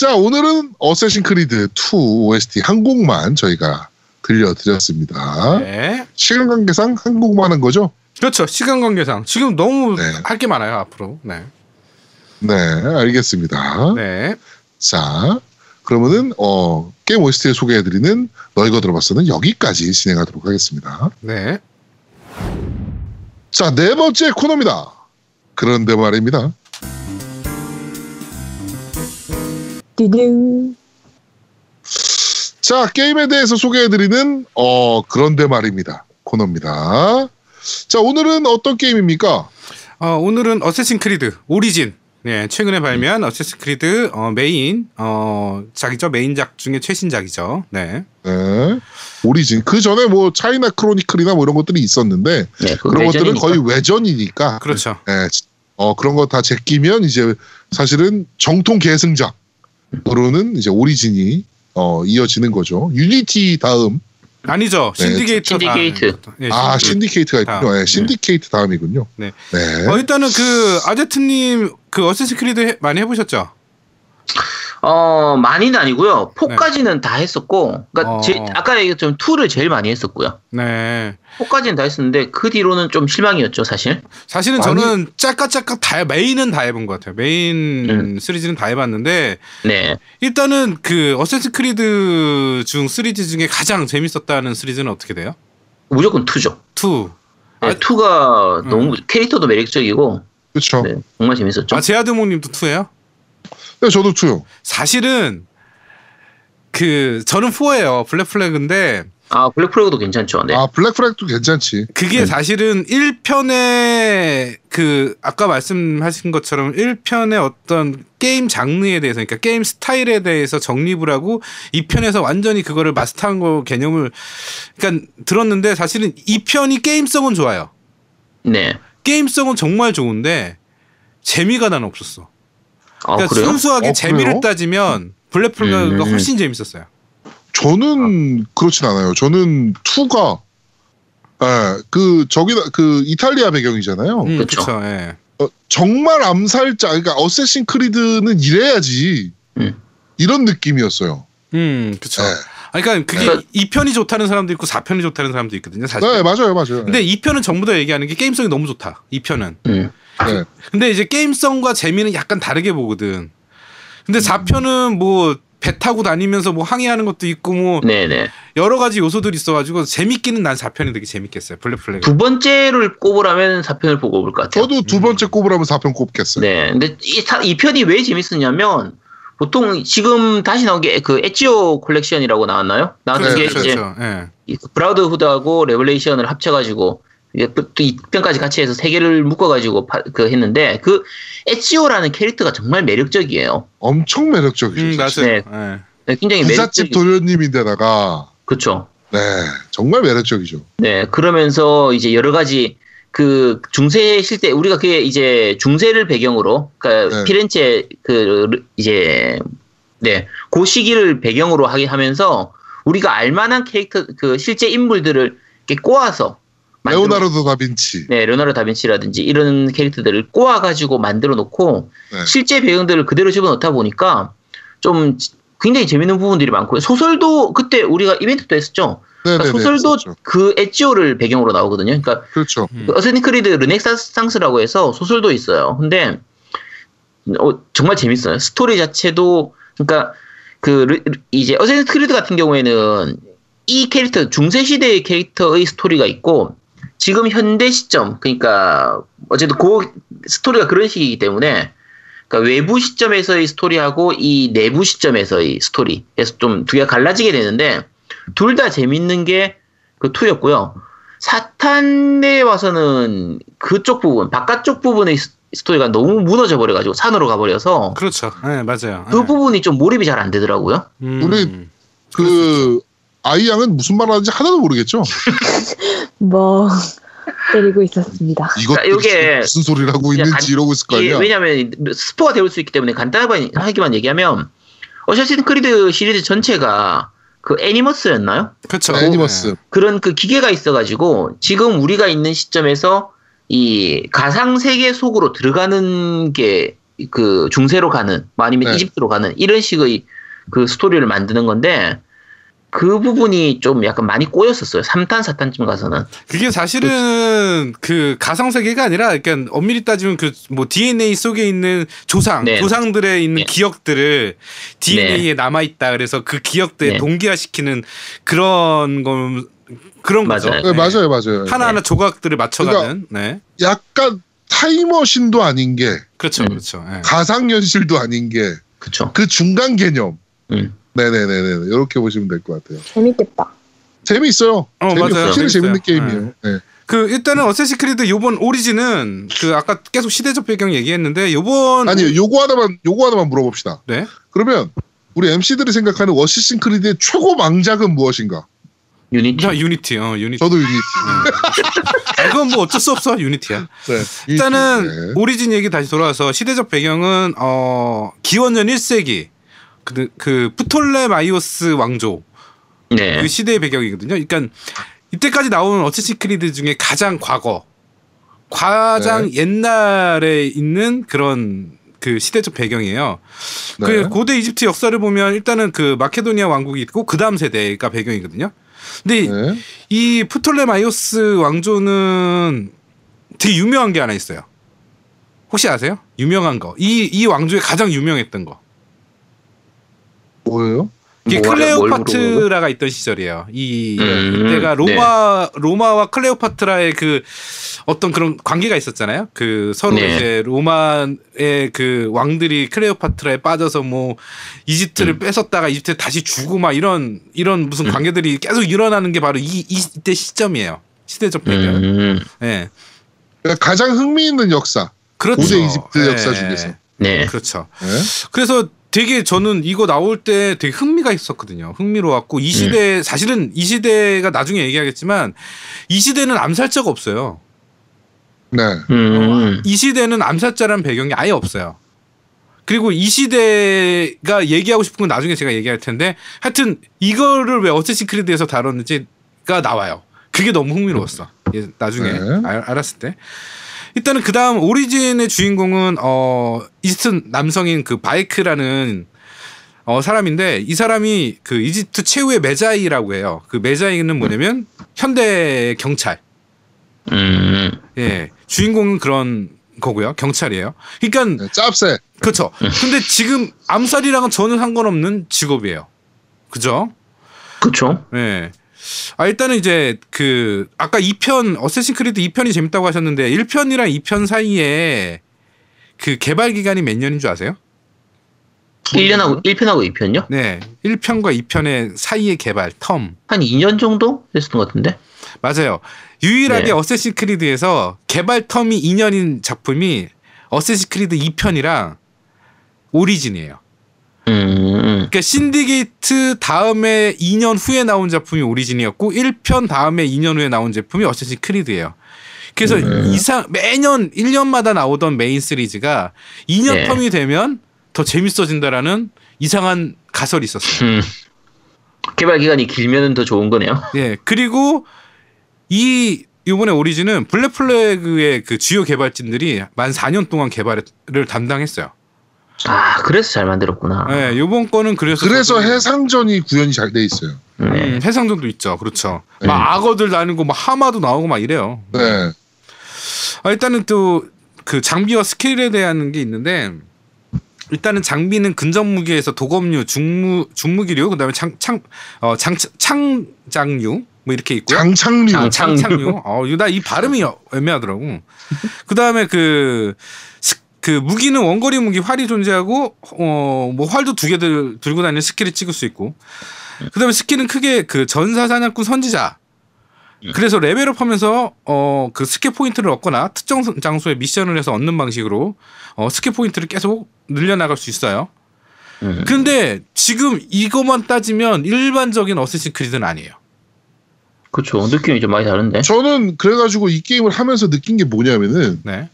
자 오늘은 어쌔신 크리드 2 OST 한 곡만 저희가 들려드렸습니다 네. 시간 관계상 한 곡만 한 거죠? 그렇죠. 시간 관계상 지금 너무 네. 할게 많아요 앞으로. 네. 네 알겠습니다 네. 자, 그러면은 어 게임 OST를 소개해드리는 너 이거 들어봤어는 여기까지 진행하도록 하겠습니다. 네. 자, 네 번째 코너입니다. 그런데 말입니다. 두둥. 자, 게임에 대해서 소개해드리는 어 그런데 말입니다. 코너입니다. 자, 오늘은 어떤 게임입니까? 어, 오늘은 어쌔신 크리드 오리진. 네, 최근에 발매한 어쌔신 크리드 어, 메인 어, 작이죠. 메인작 중에 최신작이죠. 네. 네. 오리진. 그 전에 뭐 차이나 크로니클이나 뭐 이런 것들이 있었는데 네, 그 그런 것들은 외전이니까. 거의 외전이니까 그렇죠. 예, 어, 그런 거 다 제끼면 이제 사실은 정통 계승작 으로는 이제 오리진이 어, 이어지는 거죠. 유니티 다음, 아니죠. 네, 신디케이트. 신디케이트. 다음. 네, 아, 신디케이트. 신디케이트가 있군요. 다음. 예, 신디케이트 다음이군요. 네. 네. 어, 일단은 그 아제트님 그 어쌔신 크리드 해- 많이 해보셨죠? 어, 많이는 아니고요. 4까지는 다 했었고, 그러니까 어. 제, 아까 얘기했던 2를 제일 많이 했었고요. 네. 4까지는 다 했었는데 그 뒤로는 좀 실망이었죠, 사실. 사실은 많이- 저는 짤깍짤깍 다 메인은 다 해본 것 같아요. 메인 음. 시리즈는 다 해봤는데 네. 일단은 그 어쌔신 크리드 중 시리즈 중에 가장 재밌었다는 시리즈는 어떻게 돼요? 무조건 2죠. 2. 네, 아, 2가 음. 너무 캐릭터도 매력적이고, 그렇죠. 네, 정말 재밌었죠. 아 제아드모님도 2예요? 네, 저도 투요. 사실은 그 저는 4예요. 블랙 플래그인데 아 블랙 플래그도 괜찮죠. 네. 아 블랙 플래그도 괜찮지. 그게 사실은 1편의 그 아까 말씀하신 것처럼 1편의 어떤 게임 장르에 대해서 그러니까 게임 스타일에 대해서 정립을 하고 2편에서 완전히 그거를 마스터한 거 개념을 그러니까 들었는데 사실은 2편이 게임성은 좋아요. 네. 게임성은 정말 좋은데 재미가 난 없었어. 아 그러니까 그래요? 순수하게 어, 재미를? 따지면 블랙 플래그가 음. 훨씬 재밌었어요. 저는 그렇진 않아요. 저는 2가 예, 그 저기다 그 이탈리아 배경이잖아요. 음, 그쵸. 그쵸, 예. 어, 정말 암살자 그러니까 어쌔신 크리드는 이래야지 음. 이런 느낌이었어요. 음, 그쵸. 네. 그러니까 그게 그러니까- 2편이 좋다는 사람도 있고 4편이 좋다는 사람도 있거든요. 사실. 네, 맞아요, 맞아요. 근데 2편은 전부 다 얘기하는 게 게임성이 너무 좋다. 2편은. 음. 네. 근데 이제 게임성과 재미는 약간 다르게 보거든. 근데 4편은 뭐 배 타고 다니면서 뭐 항해하는 것도 있고 뭐 네네. 여러 가지 요소들이 있어가지고 재밌기는 난 4편이 되게 재밌겠어요. 블랙 플래그. 두 번째를 꼽으라면 4편을 보고 올 것 같아요. 저도 두 번째 꼽으라면 4편 꼽겠어요. 네. 근데 이, 사- 이 편이 왜 재밌었냐면 보통 지금 다시 나온 게 그 엣지오 콜렉션이라고 나왔나요? 나왔던 네, 게 그렇죠, 이제 그렇죠. 예. 이 브라우드 후드하고 레벨레이션을 합쳐가지고 이게 또 2편까지 같이 해서 세 개를 묶어가지고 파- 그 했는데 그 엣지오라는 캐릭터가 정말 매력적이에요. 엄청 매력적이죠. 음. 맞아요. 네. 예. 네, 굉장히 부잣집 매력적이. 도련님인데다가 그렇죠. 네, 정말 매력적이죠. 네, 그러면서 이제 여러 가지 그 중세 실대 우리가 그게 이제 중세를 배경으로 그러니까 네. 피렌체 그 이제 네, 그 시기를 배경으로 하게 하면서 우리가 알만한 캐릭터 그 실제 인물들을 이렇게 꼬아서 레오나르도 다빈치. 네, 레오나르도 다빈치라든지 이런 캐릭터들을 꼬아 가지고 만들어 놓고 네. 실제 배경들을 그대로 집어넣다 보니까 좀 굉장히 재밌는 부분들이 많고요. 소설도 그때 우리가 이벤트 도 했었죠. 그러니까 네네네. 소설도 있었죠. 그 에지오를 배경으로 나오거든요. 그러니까 그렇죠. 그 어쌔신 크리드 르네상스라고 해서 소설도 있어요. 근데 어, 정말 재밌어요. 스토리 자체도 그러니까 그 르- 르- 이제 어쌔신 크리드 같은 경우에는 이 캐릭터 중세 시대의 캐릭터의 스토리가 있고 지금 현대 시점 그러니까 어쨌든 그 스토리가 그런 식이기 때문에 그러니까 외부 시점에서의 스토리하고 이 내부 시점에서의 스토리 그래서 좀 두 개가 갈라지게 되는데 둘 다 재밌는 게 그 2였고요. 3탄에 와서는 그쪽 부분, 바깥쪽 부분의 스- 스토리가 너무 무너져 버려가지고 산으로 가버려서 그렇죠. 예, 맞아요. 그 예. 부분이 좀 몰입이 잘 안 되더라고요. 음. 우리- 그 아이 양은 무슨 말 하는지 하나도 모르겠죠. 뭐 때리고 있었습니다. 이것들이 그러니까 요게 무슨 소리를 하고 있는지 간- 이러고 있을 거 이게 아니야. 왜냐하면 스포가 되올 수 있기 때문에 간단하게만 얘기하면 어셔신 크리드 시리즈 전체가 그 애니머스였나요? 그렇죠. 애니머스. 예. 그런 그 기계가 있어가지고 지금 우리가 있는 시점에서 이 가상 세계 속으로 들어가는 게 그 중세로 가는 뭐 아니면 네. 이집트로 가는 이런 식의 그 스토리를 만드는 건데 그 부분이 좀 약간 많이 꼬였었어요. 3탄 4탄쯤 가서는 그게 사실은 그 가상 세계가 아니라 그러니까 엄밀히 따지면 그 뭐 DNA 속에 있는 조상, 네. 조상들의 있는 네. 기억들을 DNA에 남아 있다. 그래서 그 기억들에 네. 동기화시키는 그런 건 그런 거죠. 맞아요. 네, 맞아요, 맞아요. 하나하나 조각들을 맞춰가는. 네, 약간 타임머신도 아닌 게 그렇죠, 음. 그렇죠. 예. 가상현실도 아닌 게그 그쵸. 중간 개념. 음. 네네네네. 이렇게 보시면 될 것 같아요. 재밌겠다. 재미있어요. 어, 재미, 맞아요. 확실히 재밌는 재밌어요. 게임이에요. 네. 그 일단은 어쌔신 크리드 요번 오리진은 그 아까 계속 시대적 배경 얘기했는데 요번 아니요, 요거 하나만, 요거 하나만 물어봅시다. 네. 그러면 우리 MC들이 생각하는 어쌔신 크리드의 최고 망작은 무엇인가? 유니티. 야, 유니티, 어, 유니티. 저도 유니티. 아, 그건 뭐 어쩔 수 없어, 유니티야. 네. 일단은 유니티. 오리진 얘기 다시 돌아와서 시대적 배경은 어 기원전 1세기 그, 그 프톨레마이오스 왕조 네. 그 시대의 배경이거든요. 그러니까 이때까지 나온 어쌔신 크리드 중에 가장 과거, 가장 네. 옛날에 있는 그런 그 시대적 배경이에요. 네. 그 고대 이집트 역사를 보면 일단은 그 마케도니아 왕국이 있고 그 다음 세대가 배경이거든요. 근데 네. 이 프톨레마이오스 왕조는 되게 유명한 게 하나 있어요. 혹시 아세요? 유명한 거. 이, 이 왕조에 가장 유명했던 거. 뭐예요? 이게 뭐, 클레오파트라가 있던 시절이에요. 이 음, 이때가 로마 로마와 클레오파트라의 그 어떤 그런 관계가 있었잖아요. 그 서로 네. 이제 로마의 그 왕들이 클레오파트라에 빠져서 뭐 이집트를 음. 뺏었다가 이집트 다시 주고 막 이런 이런 무슨 관계들이 계속 일어나는 게 바로 이 이때 시점이에요. 시대적 배경. 음, 예. 그러니까 가장 흥미있는 역사. 그렇죠. 고대 이집트 예. 역사 중에서. 네. 그렇죠. 예? 그래서 되게 저는 이거 나올 때 되게 흥미가 있었거든요. 흥미로웠고 이 시대 사실은 이 시대가 나중에 얘기하겠지만 이 시대는 암살자가 없어요. 네. 음, 이 시대는 암살자라는 배경이 아예 없어요. 그리고 이 시대가 얘기하고 싶은 건 나중에 제가 얘기할 텐데 하여튼 이거를 왜 어쌔신 크리드에서 다뤘는지가 나와요. 그게 너무 흥미로웠어. 예, 나중에 네. 알, 알았을 때. 일단은 그 다음 오리진의 주인공은 어 이집트 남성인 그 바이크라는 어 사람인데 이 사람이 그 이집트 최후의 메자이라고 해요. 그 메자이는 뭐냐면 현대 경찰. 음, 예. 주인공은 그런 거고요. 경찰이에요. 그러니까 네, 짭새. 그렇죠. 근데 지금 암살이랑은 전혀 상관없는 직업이에요. 그죠? 그쵸. 예. 아 일단은 이제 그 아까 2편 어쌔신 크리드 2편이 재밌다고 하셨는데 1편이랑 2편 사이에 그 개발 기간이 몇 년인 줄 아세요? 1년하고, 1편하고 2편요? 네. 1편과 2편의 사이의 개발 term. 한 2년 정도 됐었던 것 같은데? 맞아요. 유일하게 네. 어쌔신 크리드에서 개발 term이 2년인 작품이 어쌔신 크리드 2편이랑 오리진이에요. 음, 그러니까 신디케이트 다음에 2년 후에 나온 작품이 오리진이었고 1편 다음에 2년 후에 나온 제품이 어쌔신 크리드예요. 그래서 이상 매년 1년마다 나오던 메인 시리즈가 2년 네. term이 되면 더 재밌어진다라는 이상한 가설이 있었어요. 음. 개발 기간이 길면 더 좋은 거네요. 예. 그리고 이 이번에 오리진은 블랙 플래그의 그 주요 개발진들이 만 4년 동안 개발을 담당했어요. 아, 그래서 잘 만들었구나. 예. 요번 거는 그래서 그래서 해상전이 구현이 잘 돼 있어요. 네. 음, 해상전도 있죠. 그렇죠. 네. 막 악어들 다니고 막 하마도 나오고 막 이래요. 네. 아, 일단은 또 그 장비와 스킬에 대한 게 있는데 일단은 장비는 근접 무기에서 도검류, 중무 중무기류, 그다음에 창창 어, 장 창장류 뭐 이렇게 있고요. 장창류. 장- 창창류. 어, 나이 발음이 애매하더라고. 그다음에 그 스- 그 무기는 원거리 무기 활이 존재하고 어 뭐 활도 두 개 들고 다니는 스킬을 찍을 수 있고. 그다음에 스킬은 크게 그 전사 사냥꾼 선지자. 그래서 레벨업하면서 어 그 스킬 포인트를 얻거나 특정 장소에 미션을 해서 얻는 방식으로 어 스킬 포인트를 계속 늘려나갈 수 있어요. 음. 근데 지금 이것만 따지면 일반적인 어쌔신 크리드는 아니에요. 그쵸. 느낌이 좀 많이 다른데? 저는 그래가지고 이 게임을 하면서 느낀 게 뭐냐면은 네.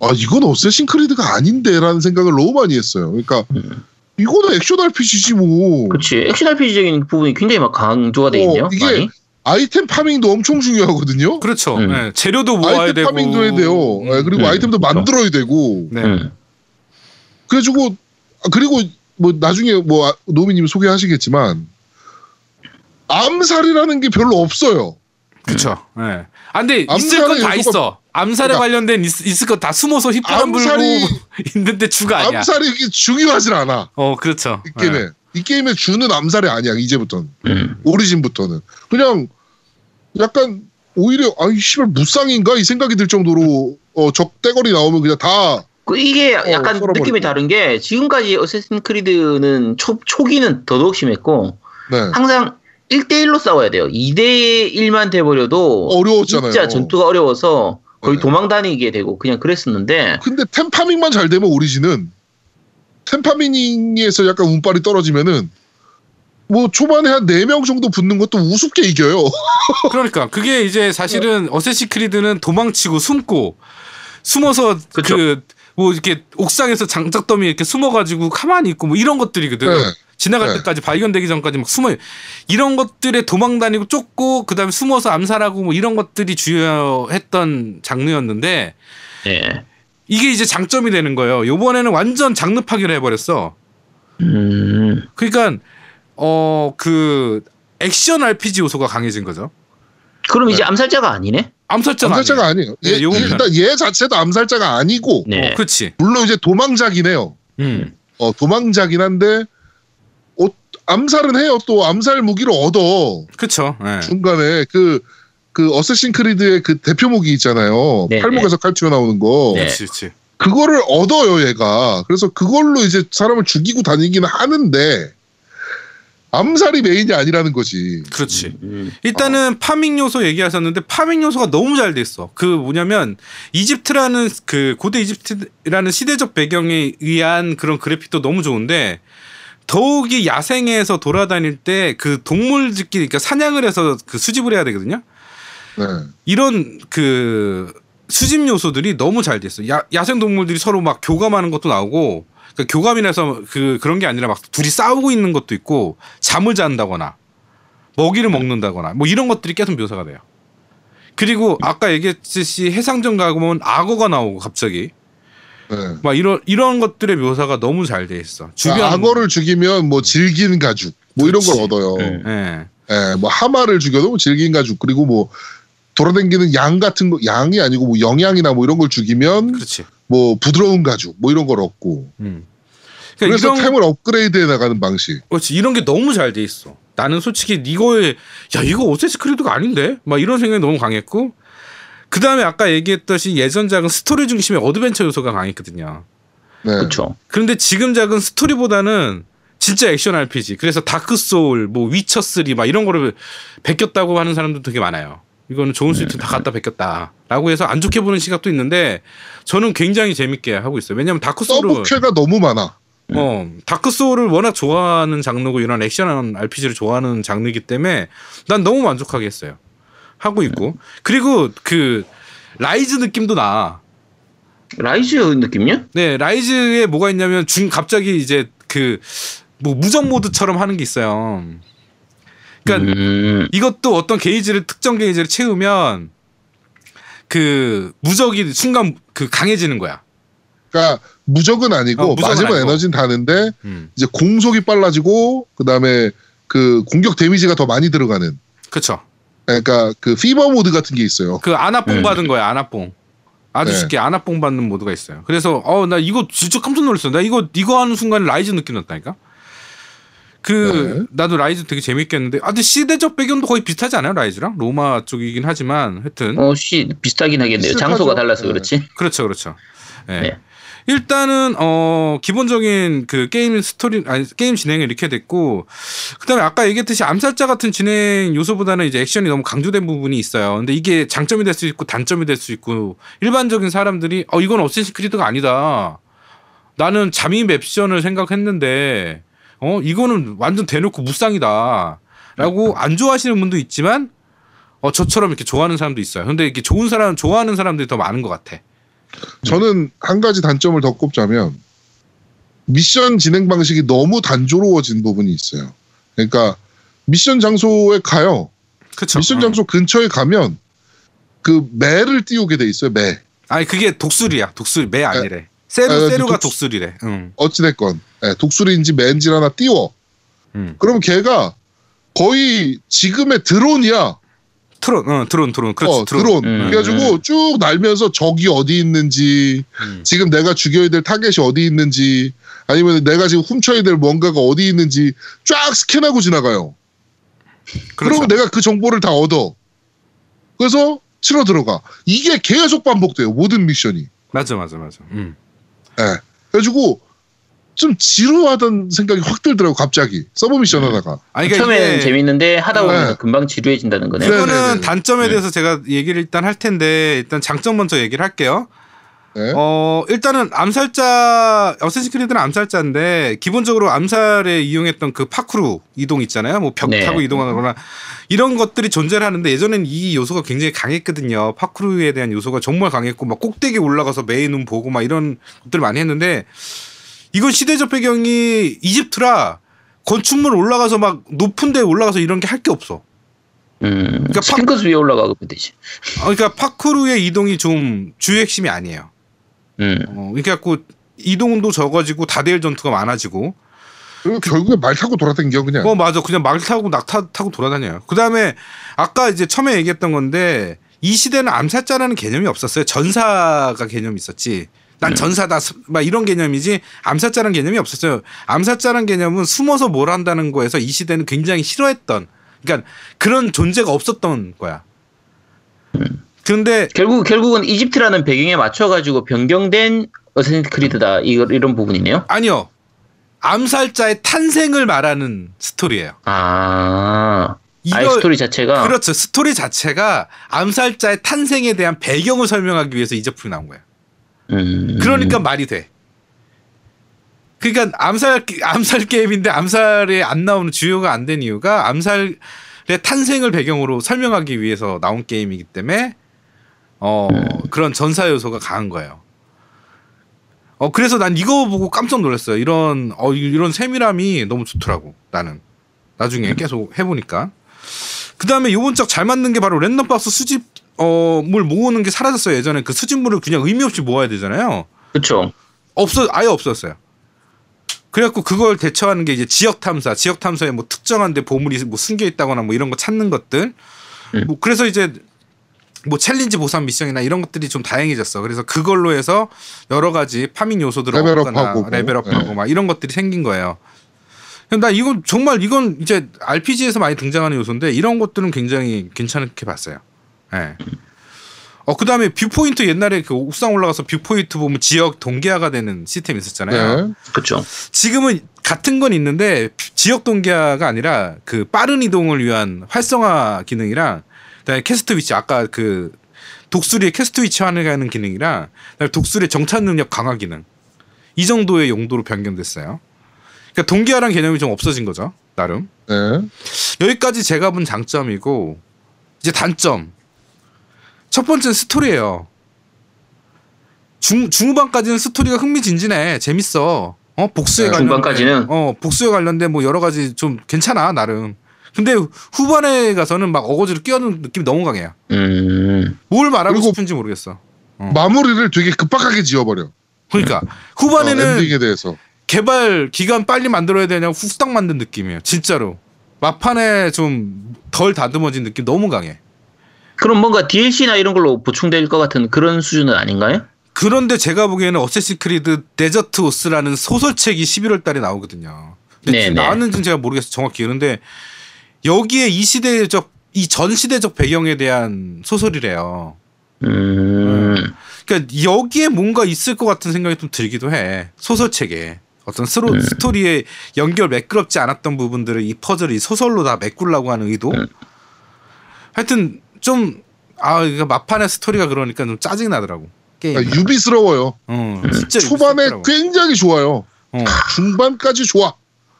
아 이건 어쌔신 크리드가 아닌데라는 생각을 너무 많이 했어요. 그러니까 음. 이거는 액션 RPG지 뭐. 그치. 액션 RPG적인 부분이 굉장히 막 강조가 돼 어, 있네요. 이게 많이. 아이템 파밍도 엄청 중요하거든요. 그렇죠. 음. 네, 재료도 모아야 아이템 되고 파밍도 해야 돼요. 네, 그리고 음, 아이템도 그렇죠. 만들어야 되고. 네. 음. 그래가지고 아, 그리고 뭐 나중에 뭐 아, 노미님 소개하시겠지만 암살이라는 게 별로 없어요. 그렇죠. 네. 아 근데 있을 건 다 있어. 암살에 그러니까 관련된 있, 있을 거다 숨어서 휘파람 불고 암살이- 있는데 주가 아니야. 암살이 이게 중요하진 않아. 어 그렇죠. 이 게임에 이 게임에 주는 암살이 아니야 이제부터는 음. 오리진부터는 그냥 약간 오히려 아이 씨발 무쌍인가 이 생각이 들 정도로 어, 적대거리 나오면 그냥 다 그 이게 약간 썰어버리고. 느낌이 다른 게 지금까지 어쌔신 크리드는 초, 초기는 더더욱 심했고 네. 항상 1대1로 싸워야 돼요. 2대1만 돼버려도 어려웠잖아요. 진짜 전투가 어려워서 거의 네. 도망 다니게 되고 그냥 그랬었는데 근데 템파밍만 잘 되면 오리진은 템파밍에서 약간 운빨이 떨어지면은 뭐 초반에 한 4명 정도 붙는 것도 우습게 이겨요. 그러니까 그게 이제 사실은 어쌔신 크리드는 도망치고 숨고 숨어서 그쵸. 그뭐 이렇게 옥상에서 장작더미 이렇게 숨어가지고 가만히 있고 뭐 이런 것들이거든. 네. 지나갈 네. 때까지 발견되기 전까지 막 숨어 이런 것들에 도망 다니고 쫓고 그다음에 숨어서 암살하고 뭐 이런 것들이 주요했던 장르였는데 예. 이게 이제 장점이 되는 거예요. 요번에는 완전 장르 파괴를 해버렸어. 음. 그러니까 어 그 액션 RPG 요소가 강해진 거죠. 그럼 이제 네. 암살자가 아니네? 암살자가, 암살자가 아니에요. 아니에요. 네, 얘, 요거는- 일단 얘 자체도 암살자가 아니고 네. 어, 그렇지. 물론 이제 도망자긴 해요. 음. 어, 도망자긴 한데 어, 암살은 해요. 또 암살 무기를 얻어. 그쵸. 예. 중간에 그, 그 어쌔신 크리드의 그 대표 무기 있잖아요. 네, 팔목에서 칼 튀어나오는 거. 네. 그렇지, 그렇지. 그거를 얻어요, 얘가. 그래서 그걸로 이제 사람을 죽이고 다니기는 하는데, 암살이 메인이 아니라는 거지. 그렇지. 음. 일단은 farming 요소 얘기하셨는데 farming 요소가 너무 잘 돼 있어. 그 뭐냐면 이집트라는 그 고대 이집트라는 시대적 배경에 의한 그런 그래픽도 너무 좋은데 더욱이 야생에서 돌아다닐 때 그 동물 짓기 그러니까 사냥을 해서 그 수집을 해야 되거든요. 네. 이런 그 수집 요소들이 너무 잘 됐어. 야, 야생 동물들이 서로 막 교감하는 것도 나오고 그 교감이라서 그 그런 게 아니라 막 둘이 싸우고 있는 것도 있고 잠을 잔다거나 먹이를 먹는다거나 뭐 이런 것들이 계속 묘사가 돼요. 그리고 아까 얘기했듯이 해상전 가보면 악어가 나오고 갑자기 네. 막 이런 이런 것들의 묘사가 너무 잘 돼 있어. 주변 악어를 죽이면 뭐 질긴 가죽, 뭐 이런 걸. 얻어요. 네. 예. 예, 뭐 하마를 죽여도 뭐 질긴 가죽, 그리고 뭐 돌아다니는 양 같은 거, 양이 아니고 뭐 영양이나 뭐 이런 걸 죽이면 그렇지. 뭐 부드러운 가죽, 뭐 이런 걸 얻고. 음. 그러니까 그래서 이런 템을 업그레이드해 나가는 방식. 그렇지 이런 게 너무 잘 돼 있어. 나는 솔직히 이거에 야 이거 오세스 크리드가 아닌데 막 이런 생각이 너무 강했고 그 다음에 아까 얘기했듯이 예전작은 스토리 중심의 어드벤처 요소가 강했거든요. 네. 그렇죠. 그런데 지금작은 스토리보다는 진짜 액션 RPG. 그래서 다크 소울, 뭐 위쳐 3 막 이런 거를 베꼈다고 하는 사람도 되게 많아요. 이거는 좋은 네. 스위트 다 갖다 베꼈다라고 해서 안 좋게 보는 시각도 있는데 저는 굉장히 재밌게 하고 있어요. 왜냐면 다크 소울은 서브퀘가 너무 많아. 어, 다크 소울을 워낙 좋아하는 장르고 이런 액션 RPG를 좋아하는 장르이기 때문에 난 너무 만족하게 했어요. 하고 있고. 그리고 그 라이즈 느낌도 나. 라이즈 느낌이요? 네, 라이즈에 뭐가 있냐면 중 갑자기 이제 그 뭐 무적 모드처럼 하는 게 있어요. 그러니까 음, 이것도 어떤 게이지를 특정 게이지를 채우면 그 무적이 순간 그 강해지는 거야. 그러니까 무적은 아니고 어, 무적은 맞으면 아니고. 에너지는 다는데 음. 이제 공속이 빨라지고 그다음에 그 공격 데미지가 더 많이 들어가는. 그렇죠. 그러니까 그 fever 모드 같은 게 있어요. 그 아나뽕 네. 받은 거야 아나뽕 아주 네. 쉽게 아나뽕 받는 모드가 있어요 그래서 어 나 이거 진짜 깜짝 놀랐어 나 이거 이거 하는 순간 라이즈 느낌 났다니까 그 네. 나도 라이즈 되게 재밌게 했는데 아 근데 시대적 배경도 거의 비슷하지 않아요 라이즈랑 로마 쪽이긴 하지만 하여튼 어, 씨, 비슷하긴 하겠네요. 비슷하죠. 장소가 달라서 네. 그렇지. 그렇죠 그렇죠 예. 네. 일단은 어 기본적인 그 게임 스토리 아니 게임 진행이 이렇게 됐고 그다음에 아까 얘기했듯이 암살자 같은 진행 요소보다는 이제 액션이 너무 강조된 부분이 있어요. 근데 이게 장점이 될 수 있고 단점이 될 수 있고 일반적인 사람들이 어 이건 어쌔신 크리드가 아니다. 나는 잠입 맵션을 생각했는데 어 이거는 완전 대놓고 무쌍이다. 라고 안 좋아하시는 분도 있지만 어 저처럼 이렇게 좋아하는 사람도 있어요. 근데 이렇게 좋은 사람 좋아하는 사람들이 더 많은 것 같아. 저는 한 가지 단점을 더 꼽자면 미션 진행 방식이 너무 단조로워진 부분이 있어요. 그러니까 미션 장소에 가요. 그렇죠. 미션 장소 근처에 가면 그 매를 띄우게 돼 있어요. 매. 아니 그게 독수리야. 독수리 매 아니래. 세누 아, 세누가 독수- 독수 리래. 응. 어찌됐건 예, 독수리인지 매인지 하나 띄워. 응. 그럼 걔가 거의 지금의 드론이야. 드론, 응, 드론, 드론. 그렇지, 어, 드론. 음, 그래가지고 쭉 날면서 적이 어디 있는지, 음. 지금 내가 죽여야 될 타겟이 어디 있는지, 아니면 내가 지금 훔쳐야 될 뭔가가 어디 있는지 쫙 스캔하고 지나가요. 그 그렇죠. 러면 내가 그 정보를 다 얻어. 그래서 치러 들어가. 이게 계속 반복돼요. 모든 미션이. 맞아, 맞아, 맞아. 음. 예. 그래가지고 좀 지루하던 생각이 확 들더라고 갑자기 서브 미션 하다가. 아니, 그러니까 처음에는 이게 재밌는데 하다 보면 네. 금방 지루해진다는 거네요. 네. 이거는 네네네. 단점에 네. 대해서 제가 얘기를 일단 할 텐데 일단 장점 먼저 얘기를 할게요. 예. 어 일단은 암살자 어쌔신 크리드는 암살자인데 기본적으로 암살에 이용했던 그 파쿠르 이동 있잖아요. 뭐벽 네. 타고 이동하거나 이런 것들이 존재를 하는데 예전엔 이 요소가 굉장히 강했거든요. 파쿠르에 대한 요소가 정말 강했고 막 꼭대기 올라가서 메인 눈 보고 막 이런 것들 을 많이 했는데 이건 시대적 배경이 이집트라 건축물 올라가서 막 높은 데 올라가서 이런 게 할 게 없어. 음, 그러니까 스핑크스 위에 올라가면 되지. 어, 그러니까 파쿠르의 이동이 좀 주요 핵심이 아니에요. 음. 어, 이렇게 갖고 이동도 적어지고 다대일 전투가 많아지고 그리고 결국에 말 타고 돌아다녀 그냥. 어 맞아 그냥 말 타고 낙타 타고 돌아다녀요. 그 다음에 아까 이제 처음에 얘기했던 건데 이 시대는 암살자라는 개념이 없었어요. 전사가 개념이 있었지. 난 전사다 스- 막 이런 개념이지 암살자라는 개념이 없었어요. 암살자라는 개념은 숨어서 뭘 한다는 거에서 이 시대는 굉장히 싫어했던 그러니까 그런 존재가 없었던 거야. 그런데 결국 결국은 이집트라는 배경에 맞춰 가지고 변경된 어쌔신 크리드다 이거 이런 부분이네요. 아니요. 암살자의 탄생을 말하는 스토리예요. 아, 이거- 스토리 자체가 그렇죠. 스토리 자체가 암살자의 탄생에 대한 배경을 설명하기 위해서 이 제품이 나온 거예요. 음, 그러니까 말이 돼. 그러니까 암살 암살 게임인데 암살에 안 나오는 주요가 안 된 이유가 암살의 탄생을 배경으로 설명하기 위해서 나온 게임이기 때문에 어 그런 전사 요소가 강한 거예요. 어 그래서 난 이거 보고 깜짝 놀랐어요. 이런 어 이런 세밀함이 너무 좋더라고 나는 나중에 계속 해보니까 그 다음에 요번 작잘 맞는 게 바로 랜덤 박스 수집 어물 모으는 게 사라졌어요. 예전에 그 수집물을 그냥 의미 없이 모아야 되잖아요. 그렇죠. 없어 아예 없었어요. 그래갖고 그걸 대처하는 게 이제 지역 탐사, 지역 탐사에 뭐 특정한데 보물이 뭐 숨겨 있다거나 뭐 이런 거 찾는 것들. 음. 뭐 그래서 이제 뭐 챌린지 보상 미션이나 이런 것들이 좀 다양해졌어. 그래서 그걸로 해서 여러 가지 farming 요소들을 레벨업하고 뭐. 레벨업하고 네. 막 이런 것들이 생긴 거예요. 나 이건 정말 이건 이제 RPG에서 많이 등장하는 요소인데 이런 것들은 굉장히 괜찮게 봤어요. 예. 어 그다음에 viewpoint 옛날에 그 옥상 올라가서 viewpoint 보면 지역 동기화가 되는 시스템 이 있었잖아요. 네. 그렇죠. 지금은 같은 건 있는데 지역 동계화가 아니라 그 빠른 이동을 위한 활성화 기능이랑 그다음에 캐스트 위치 아까 그 독수리의 캐스트 위치 하는 기능이랑 그다음에 독수리의 정찰 능력 강화 기능 이 정도의 용도로 변경됐어요. 그러니까 동계화란 개념이 좀 없어진 거죠 나름. 네. 여기까지 제가 본 장점이고 이제 단점 첫 번째는 스토리예요. 중 중후반까지는 스토리가 흥미진진해 재밌어. 어 복수에 네, 관련 중반까지는? 어 복수에 관련된 뭐 여러 가지 좀 괜찮아 나름. 근데 후반에 가서는 막 어거지로 끼어드는 느낌이 너무 강해요. 음, 뭘 말하고 싶은지 모르겠어. 마무리를 되게 급박하게 지어버려. 그러니까 어, 후반에는 엔딩에 대해서. 개발 기간 빨리 만들어야 되냐고 후딱 만든 느낌이에요. 진짜로 막판에 좀 덜 다듬어진 느낌 너무 강해. 그럼 뭔가 DLC나 이런 걸로 보충될 것 같은 그런 수준은 아닌가요? 그런데 제가 보기에는 어쌔신 크리드 Desert Oath라는 소설책이 11월 달에 나오거든요. 근데 네, 지금 네. 나왔는지는 제가 모르겠어요. 정확히. 그런데 여기에 이 시대적 이 전 시대적 배경에 대한 소설이래요. 음, 그러니까 여기에 뭔가 있을 것 같은 생각이 좀 들기도 해. 소설책에. 어떤 스로, 음. 스토리에 연결 매끄럽지 않았던 부분들을 이 퍼즐을 이 소설로 다 메꾸려고 하는 의도? 음. 하여튼 좀, 아, 이거 막판의 스토리가 그러니까 좀 짜증 나더라고. 게임. 아, 유비스러워요. 어, 진짜 초반에 유비스럽더라고. 굉장히 좋아요. 어. 중반까지 좋아.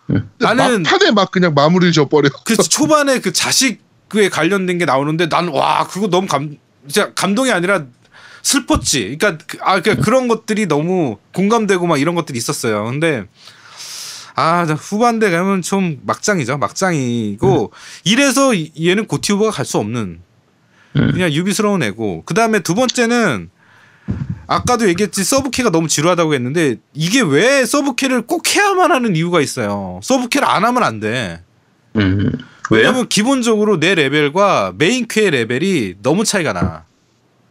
근데 나는- 막판에 막 그냥 마무리를 져버려. 그래서 초반에 그 자식에 관련된 게 나오는데 난 와 그거 너무 감 진짜 감동이 아니라 슬펐지. 그러니까 그- 아 그러니까 그런 것들이 너무 공감되고 막 이런 것들이 있었어요. 근데 아나 후반대 가면 좀 막장이죠. 막장이고 이래서 이- 얘는 GOTY 후보가 갈 수 없는 음. 그냥 유비스러운 애고 그 다음에 두 번째는 아까도 얘기했지 서브퀘가 너무 지루하다고 했는데 이게 왜 서브퀘를 꼭 해야만 하는 이유가 있어요. 서브퀘를 안 하면 안 돼. 음. 왜냐면 기본적으로 내 레벨과 메인 퀘의 레벨이 너무 차이가 나.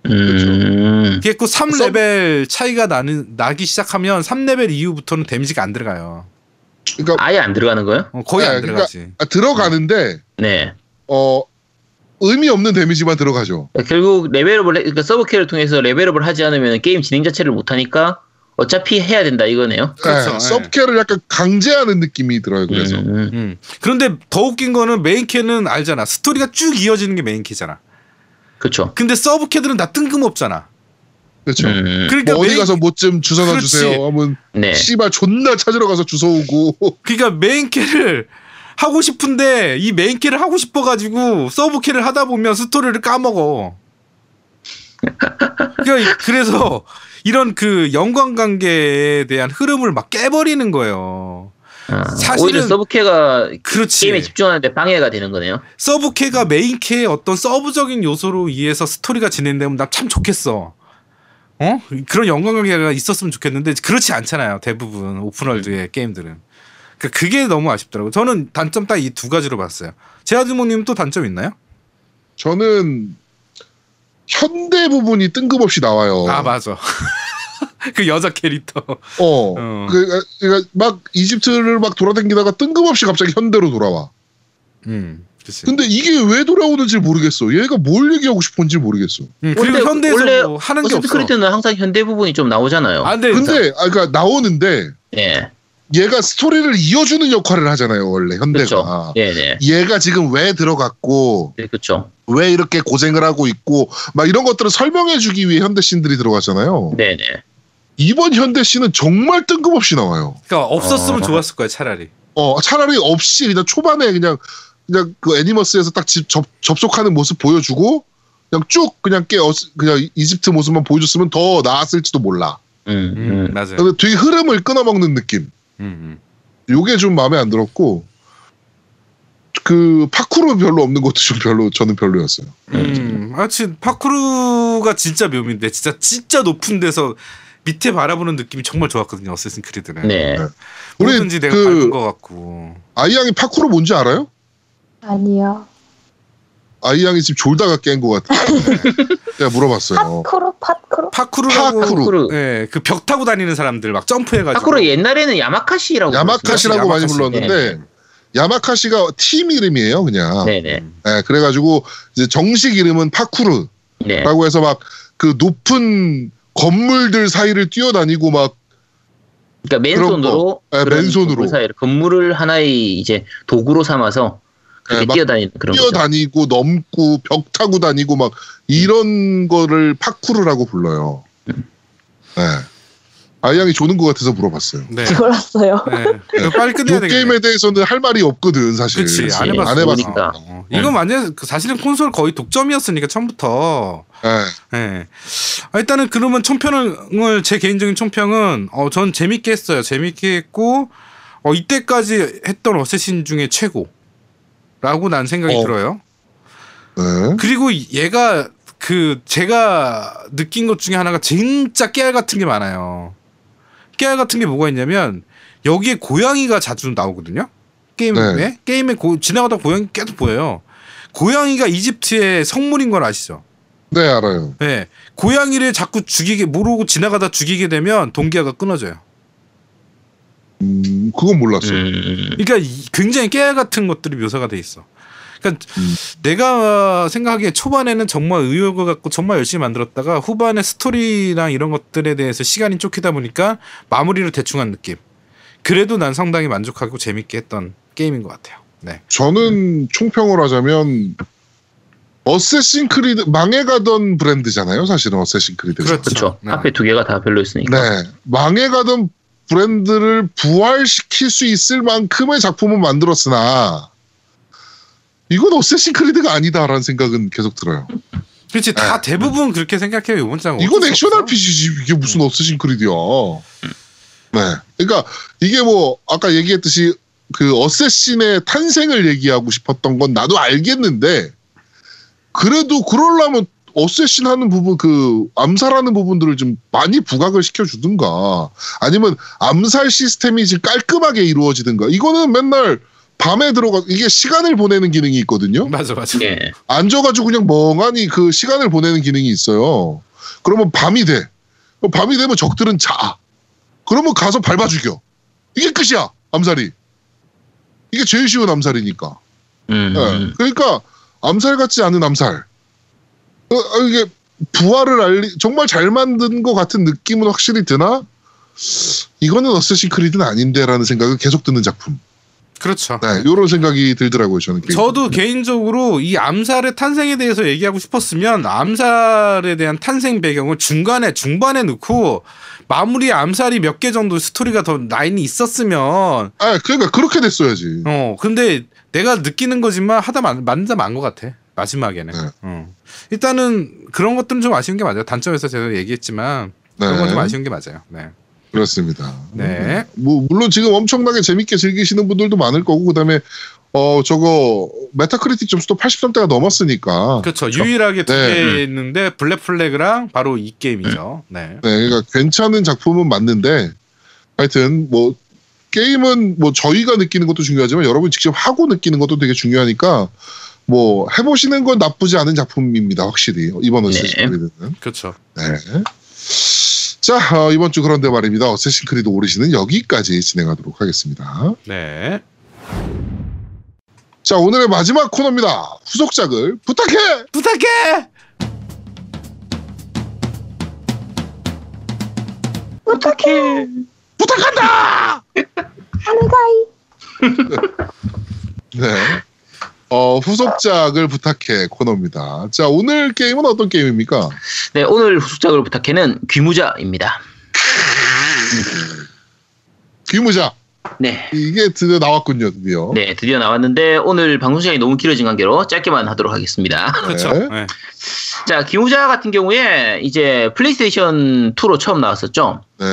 음, 그게 그 3레벨 차이가 나는 나기 시작하면 3레벨 이후부터는 데미지가 안 들어가요. 그러니까 아예 안 들어가는 거예요? 어, 거의 네, 안 들어가지. 아, 들어가는데 네. 어 의미 없는 데미지만 들어가죠. 결국 레벨업을 해- 그러니까 서브퀘를 통해서 레벨업을 하지 않으면 게임 진행 자체를 못 하니까 어차피 해야 된다 이거네요. 그렇죠. 네, 네. 서브퀘를 약간 강제하는 느낌이 들어요. 그래서 음, 음. 그런데 더 웃긴 거는 메인 퀘는 알잖아. 스토리가 쭉 이어지는 게 메인 퀘잖아. 그렇죠. 근데 서브 퀘들은 다 뜬금없잖아. 그렇죠. 음, 그러니까 뭐 어디 메인- 가서 뭐좀 그렇지. 주세요. 하면 네. 씨발 존나 찾으러 가서 주워오고 그러니까 메인 퀘를 하고 싶은데 이 메인 퀘를 하고 싶어 가지고 서브 퀘를 하다 보면 스토리를 까먹어. 그러니까 그래서 이런 그 연관 관계에 대한 흐름을 막 깨버리는 거예요. 아, 사실은- 오히려 서브퀘가 그렇지. 게임에 집중하는데 방해가 되는 거네요. 서브퀘가 메인퀘의 어떤 서브적인 요소로 의해서 스토리가 진행되면 나 참 좋겠어. 어? 그런 연관관계가 있었으면 좋겠는데 그렇지 않잖아요. 대부분 오픈월드의 게임들은. 그러니까 그게 너무 아쉽더라고요. 저는 단점 딱 이 두 가지로 봤어요. 제아주모님 또 단점 있나요? 저는 현대 부분이 뜬금없이 나와요. 아 맞아. 그 여자 캐릭터. 어, 어. 그, 그러니까 막 이집트를 막 돌아다니다가 뜬금없이 갑자기 현대로 돌아와. 음. 그치. 근데 이게 왜 돌아오는지 모르겠어. 얘가 뭘 얘기하고 싶은지 모르겠어. 음, 그리고 원래- 현대에서 원래 뭐 하는 게 없어. 크리드는 항상 현대 부분이 좀 나오잖아요. 안 돼. 근데 아 그러니까 나오는데 예, 얘가 스토리를 이어주는 역할을 하잖아요. 원래 현대가. 예, 네, 얘가 지금 왜 들어갔고 네, 그렇죠. 왜 이렇게 고생을 하고 있고 막 이런 것들을 설명해주기 위해 현대 씬들이 들어가잖아요. 네, 네. 이번 현대 씬은 정말 뜬금없이 나와요. 그러니까 없었으면 어. 좋았을 거야 차라리. 어 차라리 없이 그냥 초반에 그냥 그냥 그 애니머스에서 딱 집, 접, 접속하는 모습 보여주고 그냥 쭉 그냥 깨 어, 그냥 이집트 모습만 보여줬으면 더 나았을지도 몰라. 음, 음, 음. 맞아요. 근데 되게 흐름을 끊어먹는 느낌. 음, 요게 좀 마음에 안 들었고 그 파쿠르 별로 없는 것도 좀 별로 저는 별로였어요. 음. 음. 하여튼 파쿠르가 진짜 묘미인데 진짜 진짜 높은 데서 밑에 바라보는 느낌이 정말 좋았거든요. 어쌔신 크리드는. 네. 우리 뭐든지 내가 그- 밟은 것 같고. 아이양이 파쿠르 뭔지 알아요? 아니요. 아이양이 지금 졸다가 깬 것 같아. 제가 물어봤어요. 팟크루 팟크루? 파쿠르라고 파쿠르. 예, 그벽 타고 다니는 사람들 막 점프해가지고. 파쿠르 옛날에는 야마카시라고 야마카시라고 많이. 불렀는데 야마카시가 팀 이름이에요, 그냥. 네, 네. 네, 그래가지고 이제 정식 이름은 파쿠르라고 네. 해서 막 그 높은 건물들 사이를 뛰어다니고 막 그러니까 맨손으로 거. 네, 맨손으로. 건물 사이를 건물을 하나의 이제 도구로 삼아서 네, 막 뛰어다니는 그런 거죠. 뛰어다니고 넘고 벽 타고 다니고 막 이런 거를 파쿠르라고 불러요. 음. 네. 아이양이 조는 것 같아서 물어봤어요. 네. 몰랐어요. 네. 이거 빨리 끝내야 이 되겠네. 게임에 대해서는 할 말이 없거든 사실. 그치. 안 해봤어. 안 해봤어. 모르니까. 어, 이건 완전 그 사실은 콘솔 거의 독점이었으니까 처음부터. 네. 예. 아, 일단은 그러면 총평을 제 개인적인 총평은 어, 전 재밌게 했어요. 재밌게 했고 어, 이때까지 했던 어쌔신 중에 최고 라고 난 생각이 어. 들어요. 네. 그리고 얘가 그 제가 느낀 것 중에 하나가 진짜 깨알 같은 게 많아요. 깨알 같은 게 뭐가 있냐면 여기에 고양이가 자주 나오거든요. 게임에 네. 게임에 고, 지나가다 고양이 계속 보여요. 고양이가 이집트의 성물인 걸 아시죠? 네 알아요. 네. 고양이를 자꾸 죽이게 모르고 지나가다 죽이게 되면 동기화가 끊어져요. 음 그건 몰랐어. 요 음, 그러니까 이- 굉장히 깨알 같은 것들이 묘사가 돼 있어. 그러니까 음. 내가 생각하기에 초반에는 정말 의욕을 갖고 정말 열심히 만들었다가 후반에 스토리랑 이런 것들에 대해서 시간이 쫓기다 보니까 마무리를 대충 한 느낌. 그래도 난 상당히 만족하고 재밌게 했던 게임인 것 같아요. 네. 저는 총평을 하자면 어쌔신 크리드 망해가던 브랜드잖아요. 사실은 어쌔신 크리드가. 그렇죠. 그렇죠. 네. 앞에 두 개가 다 별로였으니까. 네. 망해가던 브랜드를 부활시킬 수 있을 만큼의 작품을 만들었으나 이건 어쌔신 크리드가 아니다라는 생각은 계속 들어요. 그렇지 다 대부분 그렇게 생각해요 이번 장. 이건 액션 RPG지 이게 무슨 어쌔신 크리드야. 네. 그러니까 이게 뭐 아까 얘기했듯이 그 어쌔신의 탄생을 얘기하고 싶었던 건 나도 알겠는데 그래도 그러려면 어쌔신 하는 부분 그 암살하는 부분들을 좀 많이 부각을 시켜주든가 아니면 암살 시스템이 지금 깔끔하게 이루어지든가 이거는 맨날 밤에 들어가 이게 시간을 보내는 기능이 있거든요. 맞아 맞아. 예. 앉아가지고 그냥 멍하니 그 시간을 보내는 기능이 있어요. 그러면 밤이 돼. 밤이 되면 적들은 자. 그러면 가서 밟아 죽여. 이게 끝이야. 암살이. 이게 제일 쉬운 암살이니까. 음, 예. 그러니까 암살 같지 않은 암살. 어, 어, 이게 부활을 알리 정말 잘 만든 것 같은 느낌은 확실히 드나 이거는 어쌔신 크리드는 아닌데라는 생각을 계속 드는 작품. 그렇죠. 네, 이런 생각이 들더라고요 저는. 저도 개인적으로 이 암살의 탄생에 대해서 얘기하고 싶었으면 암살에 대한 탄생 배경을 중간에 중반에 넣고 마무리 암살이 몇 개 정도 스토리가 더 라인이 있었으면 아 그러니까 그렇게 됐어야지. 어 근데 내가 느끼는 거지만 하다 만 하다 만 것 같아 마지막에는. 네. 어. 일단은 그런 것들은 좀 아쉬운 게 맞아요. 단점에서 제가 얘기했지만 그런 건좀 아쉬운 게 맞아요. 네. 그렇습니다. 네. 뭐 물론 지금 엄청나게 재밌게 즐기시는 분들도 많을 거고 그다음에 어 저거 메타크리틱 점수도 80점대가 넘었으니까. 그렇죠. 유일하게 두 네. 개 있는데 블랙 플래그랑 바로 이 게임이죠. 네. 네, 그러니까 괜찮은 작품은 맞는데 하여튼 뭐 게임은 뭐 저희가 느끼는 것도 중요하지만 여러분 직접 하고 느끼는 것도 되게 중요하니까 뭐 해보시는 건 나쁘지 않은 작품입니다 확실히 이번 네. 어시스트리드는 그렇죠 네. 자, 어, 이번 주 그런데 말입니다. 어쌔신 크리드 오리진은 여기까지 진행하도록 하겠습니다. 네. 자, 오늘의 마지막 코너입니다. 후속작을 부탁해! 부탁해. 부탁해. 부탁한다! 하늘가이. 네. 어, 후속작을 부탁해 코너입니다. 자, 오늘 게임은 어떤 게임입니까? 네, 오늘 후속작을 부탁해는 귀무자입니다. 귀무자. 네. 이게 드디어 나왔군요, 드디어. 네, 드디어 나왔는데 오늘 방송 시간이 너무 길어진 관계로 짧게만 하도록 하겠습니다. 그렇죠. 네. 네. 자, 귀무자 같은 경우에 이제 플레이스테이션 2로 처음 나왔었죠. 네.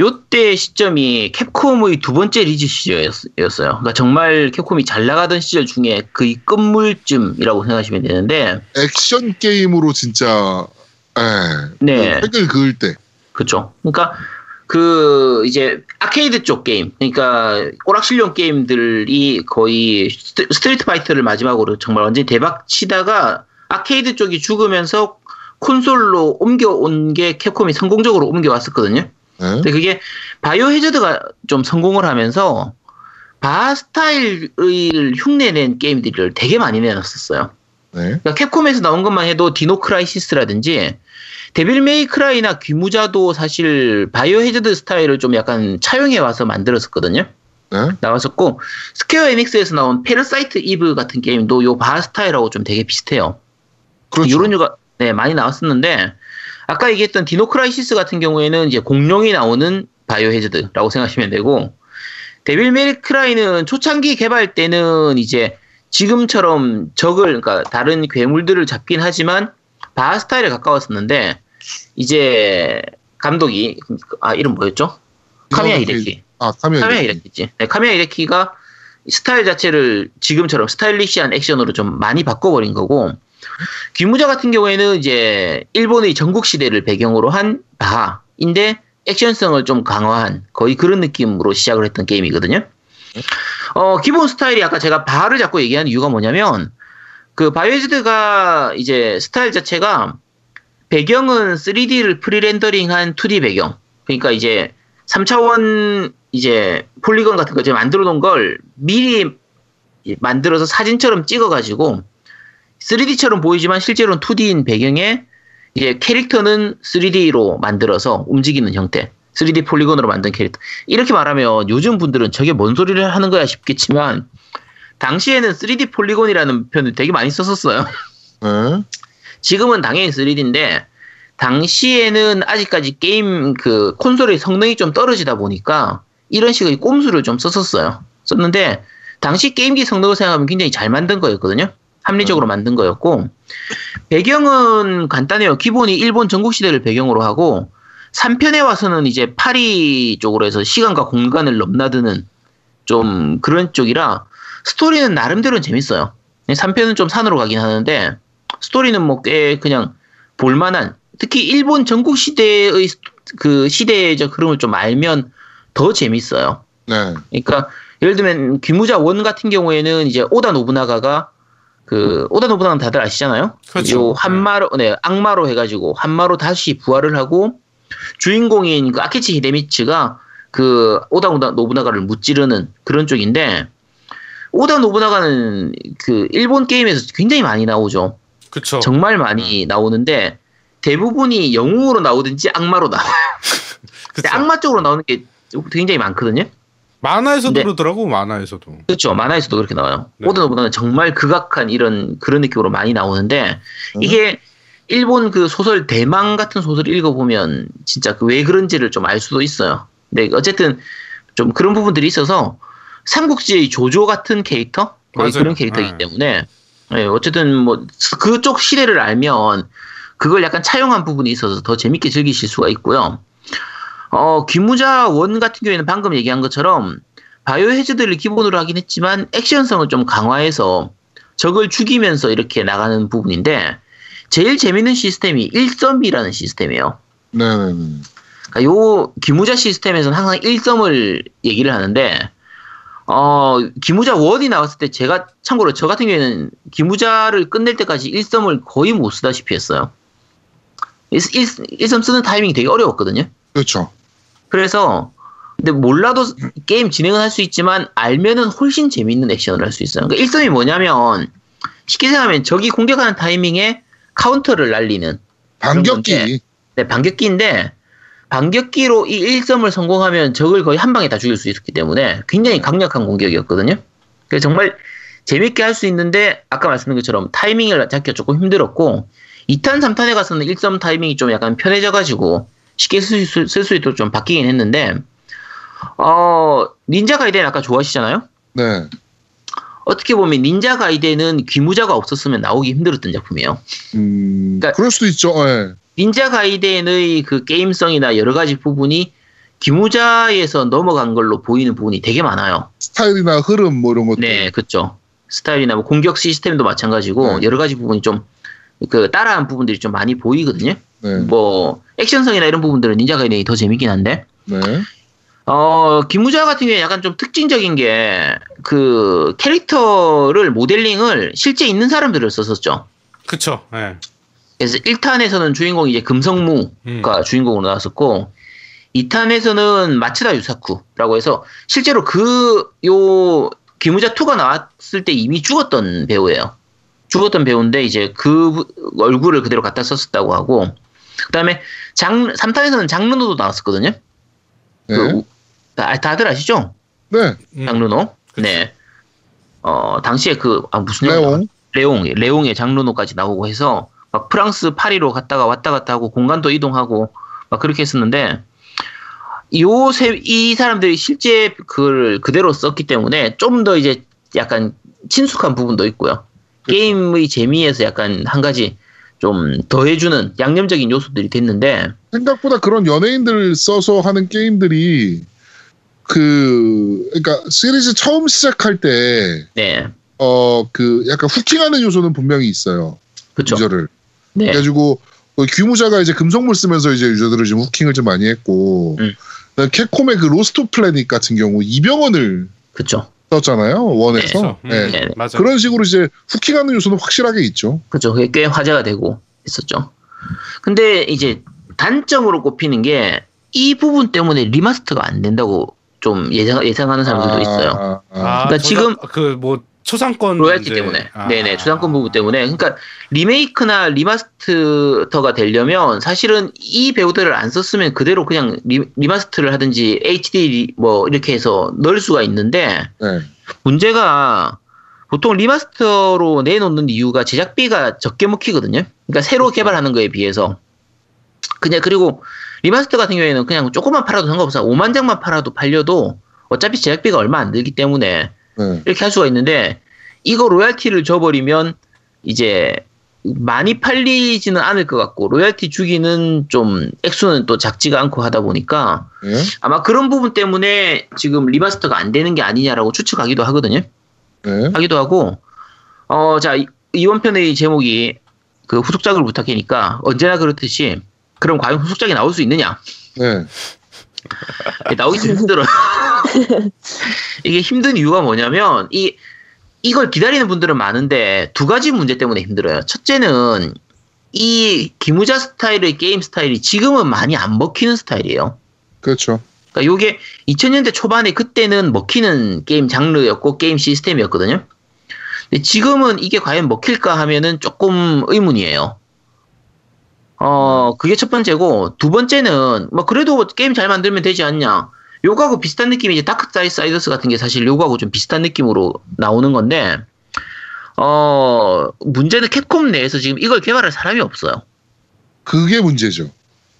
요때 시점이 캡콤의 두 번째 리즈 시절이었어요. 그러니까 정말 캡콤이 잘 나가던 시절 중에 거의 끝물쯤이라고 생각하시면 되는데, 액션 게임으로 진짜, 에, 네. 그 획을 그을 때. 그렇죠. 그러니까 그 이제 아케이드 쪽 게임, 그러니까 오락실용 게임들이 거의 스트- 스트리트 파이터를 마지막으로 정말 완전히 대박 치다가 아케이드 쪽이 죽으면서 콘솔로 옮겨온 게 캡콤이 성공적으로 옮겨왔었거든요. 네. 근데 그게 바이오 해저드가 좀 성공을 하면서 바하 스타일을 흉내낸 게임들을 되게 많이 내놨었어요. 네. 그러니까 캡콤에서 나온 것만 해도 디노 크라이시스라든지 데빌 메이 크라이나 귀무자도 사실 바이오 해저드 스타일을 좀 약간 차용해 와서 만들었었거든요. 네. 나왔었고 스퀘어 에닉스에서 나온 패러사이트 이브 같은 게임도 요 바하 스타일하고 좀 되게 비슷해요. 그렇죠. 이런 류가 네, 많이 나왔었는데 아까 얘기했던 Dino Crisis 같은 경우에는 이제 공룡이 나오는 Biohazard라고 생각하시면 되고 Devil May Cry는 초창기 개발 때는 이제 지금처럼 적을 그러니까 다른 괴물들을 잡긴 하지만 바하 스타일에 가까웠었는데 이제 감독이 아 이름 뭐였죠? 카미야 히데키. 아, 카미야 카미야 히데키. 히데키지. 네, 카미야 히데키가 스타일 자체를 지금처럼 stylish한 액션으로 좀 많이 바꿔버린 거고 귀무자 같은 경우에는 이제 일본의 전국 시대를 배경으로 한 바하인데 액션성을 좀 강화한 거의 그런 느낌으로 시작을 했던 게임이거든요. 어, 기본 스타일이 아까 제가 바하를 자꾸 얘기하는 이유가 뭐냐면 그 바이오즈드가 이제 스타일 자체가 배경은 3D를 프리렌더링한 2D 배경. 그러니까 이제 3차원 이제 폴리건 같은 거 이제 만들어 놓은 걸 미리 만들어서 사진처럼 찍어 가지고 3D처럼 보이지만 실제로는 2D인 배경에 이제 캐릭터는 3D로 만들어서 움직이는 형태. 3D 폴리곤으로 만든 캐릭터. 이렇게 말하면 요즘 분들은 저게 뭔 소리를 하는 거야 싶겠지만 당시에는 3D 폴리곤이라는 표현을 되게 많이 썼었어요. 네. 지금은 당연히 3D인데 당시에는 아직까지 게임 그 콘솔의 성능이 좀 떨어지다 보니까 이런 식의 꼼수를 좀 썼었어요. 썼는데 당시 게임기 성능을 생각하면 굉장히 잘 만든 거였거든요. 합리적으로 만든 거였고 배경은 간단해요. 기본이 일본 전국 시대를 배경으로 하고 3편에 와서는 이제 파리 쪽으로 해서 시간과 공간을 넘나드는 좀 그런 쪽이라 스토리는 나름대로는 재밌어요. 3편은 좀 산으로 가긴 하는데 스토리는 뭐 꽤 그냥 볼만한 특히 일본 전국 시대의 스- 그 시대적 흐름을 좀 알면 더 재밌어요. 네. 그러니까 예를 들면 귀무자 원 같은 경우에는 이제 오다 노부나가가 그 오다 노부나가는 다들 아시잖아요. 그렇죠. 요 한마로 네 악마로 해가지고 한마로 다시 부활을 하고 주인공인 그 아키치 히데미츠가 그 오다 노부나- 노부나가를 무찌르는 그런 쪽인데 오다 노부나가는 그 일본 게임에서 굉장히 많이 나오죠. 그렇죠. 정말 많이 나오는데 대부분이 영웅으로 나오든지 악마로 나와요. 근데 그쵸. 악마 쪽으로 나오는 게 굉장히 많거든요. 만화에서도 네. 그러더라고 만화에서도. 그렇죠. 만화에서도 그렇게 나와요. 네. 오다 노부나는 정말 극악한 이런 그런 느낌으로 많이 나오는데 이게 일본 그 소설 대망 같은 소설을 읽어보면 진짜 그 왜 그런지를 좀 알 수도 있어요. 근데 어쨌든 좀 그런 부분들이 있어서 삼국지의 조조 같은 캐릭터 거의 맞아요. 그런 캐릭터이기 네. 때문에 네, 어쨌든 뭐 그쪽 시대를 알면 그걸 약간 차용한 부분이 있어서 더 재밌게 즐기실 수가 있고요. 어, 귀무자 원 같은 경우에는 방금 얘기한 것처럼 바이오 해저드를 기본으로 하긴 했지만 액션성을 좀 강화해서 적을 죽이면서 이렇게 나가는 부분인데 제일 재밌는 시스템이 1점이라는 시스템이에요. 네네네. 그러니까 요 기무자 시스템에서는 항상 1점을 얘기를 하는데 어 귀무자 one이 나왔을 때 제가 참고로 저 같은 경우에는 귀무자를 끝낼 때까지 일섬을 거의 못 쓰다시피 했어요. 일, 섬 쓰는 타이밍이 되게 어려웠거든요. 그렇죠. 그래서 근데 몰라도 게임 진행은 할 수 있지만 알면은 훨씬 재밌는 액션을 할 수 있어요. 그러니까 일섬이 뭐냐면 쉽게 생각하면 적이 공격하는 타이밍에 카운터를 날리는 반격기. 네, 반격기인데 반격기로 이 1점을 성공하면 적을 거의 한 방에 다 죽일 수 있었기 때문에 굉장히 강력한 공격이었거든요. 그래서 정말 재밌게 할 수 있는데 아까 말씀드린 것처럼 타이밍을 잡기가 조금 힘들었고 2탄, 3탄에 가서는 1점 타이밍이 좀 약간 편해져가지고 쉽게 쓸 수, 쓸 수 있도록 좀 바뀌긴 했는데 어 닌자 가이덴 아까 좋아하시잖아요. 네. 어떻게 보면 닌자 가이덴은 귀무자가 없었으면 나오기 힘들었던 작품이에요. 음, 그러니까- 그럴 수도 있죠. 예. 닌자 가이덴의 그 게임성이나 여러 가지 부분이 기무자에서 넘어간 걸로 보이는 부분이 되게 많아요. 스타일이나 흐름 뭐 이런 것들. 네, 그렇죠. 스타일이나 뭐 공격 시스템도 마찬가지고 네. 여러 가지 부분이 좀 그 따라한 부분들이 좀 많이 보이거든요. 네. 뭐 액션성이나 이런 부분들은 닌자 가이덴이 더 재밌긴 한데 네. 어 기무자 같은 경우에 약간 좀 특징적인 게 그 캐릭터를 모델링을 실제 있는 사람들을 썼었죠. 그쵸. 예. 그래서 1탄에서는 주인공이 이제 금성무가 음. 주인공으로 나왔었고 2탄에서는 마츠다 유사쿠라고 해서 실제로 그 요 기무자 2가 나왔을 때 이미 죽었던 배우예요. 죽었던 배우인데 이제 그 얼굴을 그대로 갖다 썼었다고 하고 그다음에 장 3탄에서는 장르노도 나왔었거든요. 네. 그, 다, 다들 아시죠? 네. 음. 장르노. 네. 어 당시에 그 아, 무슨 레옹. 레옹, 레옹의 장르노까지 나오고 해서 막 프랑스 파리로 갔다가 왔다 갔다 하고 공간도 이동하고 막 그렇게 했었는데 요세 이 사람들이 실제 그걸 그대로 썼기 때문에 좀 더 이제 약간 친숙한 부분도 있고요. 게임의 재미에서 약간 한 가지 좀 더해주는 양념적인 요소들이 됐는데 생각보다 그런 연예인들 써서 하는 게임들이 그 그러니까 시리즈 처음 시작할 때 네 어 그 약간 hooking하는 요소는 분명히 있어요. 그렇죠. 유저를. 네 그래가지고 그 귀무자가 이제 금성무 쓰면서 이제 유저들을 좀 hooking을 좀 많이 했고 음. Capcom의 그 Lost Planet 같은 경우 이병헌을 그렇죠. 썼잖아요 one에서 그쵸. 음, 네. 네. 맞아. 그런 식으로 이제 hooking하는 요소는 확실하게 있죠. 그렇죠. 그게 꽤 화제가 되고 있었죠. 근데 이제 단점으로 꼽히는 게 이 부분 때문에 remaster가 안 된다고 좀 예상, 예상하는 사람들도 있어요. 아, 아. 아, 그러니까 지금- 그 뭐 초상권 로얄티 문제. 때문에. 아. 네네, 초상권 부분 때문에. 그러니까 리메이크나 remaster가 되려면 사실은 이 배우들을 안 썼으면 그대로 그냥 리, remaster를 하든지 HD 뭐 이렇게 해서 넣을 수가 있는데 네. 문제가 보통 remaster로 내놓는 이유가 제작비가 적게 먹히거든요. 그러니까 새로 개발하는 거에 비해서. 그냥 그리고 remaster 같은 경우에는 그냥 조금만 팔아도 상관없어요. 5만 장만 팔아도 팔려도 어차피 제작비가 얼마 안 들기 때문에 네. 이렇게 할 수가 있는데 이거 로얄티를 줘버리면 이제 많이 팔리지는 않을 것 같고 로얄티 주기는 좀 액수는 또 작지가 않고 하다 보니까 네. 아마 그런 부분 때문에 지금 remaster가 안 되는 게 아니냐라고 추측하기도 하거든요. 네. 하기도 하고 어 자 이번 편의 제목이 그 후속작을 부탁하니까 언제나 그렇듯이 그럼 과연 후속작이 나올 수 있느냐 네. 나오기 좀 힘들어요. 이게 힘든 이유가 뭐냐면 이 이걸 기다리는 분들은 많은데 두 가지 문제 때문에 힘들어요. 첫째는 이 기무자 스타일의 게임 스타일이 지금은 많이 안 먹히는 스타일이에요. 그렇죠. 그러니까 요게 2000년대 초반에 그때는 먹히는 게임 장르였고 게임 시스템이었거든요. 근데 지금은 이게 과연 먹힐까 하면은 조금 의문이에요. 어, 그게 첫 번째고, 두 번째는, 뭐, 그래도 게임 잘 만들면 되지 않냐. 요거하고 비슷한 느낌이 이제 Dark 사이 siders 같은 게 사실 요거하고 좀 비슷한 느낌으로 나오는 건데, 어, 문제는 캡콤 내에서 지금 이걸 개발할 사람이 없어요. 그게 문제죠.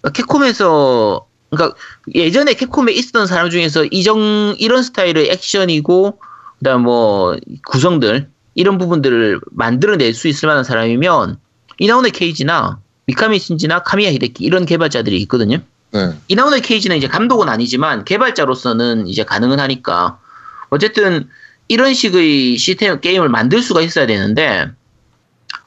그러니까 Capcom에서 그러니까 예전에 Capcom에 있었던 사람 중에서 이정 이런 스타일의 액션이고 그 다음 뭐 구성들 이런 부분들을 만들어낼 수 있을 만한 사람이면 이나오네 케이지나 미카미 신지나 카미야 히데키 이런 개발자들이 있거든요. 네. 이나오네 케이지는 이제 감독은 아니지만 개발자로서는 이제 가능은 하니까 어쨌든 이런 식의 시스템 게임을 만들 수가 있어야 되는데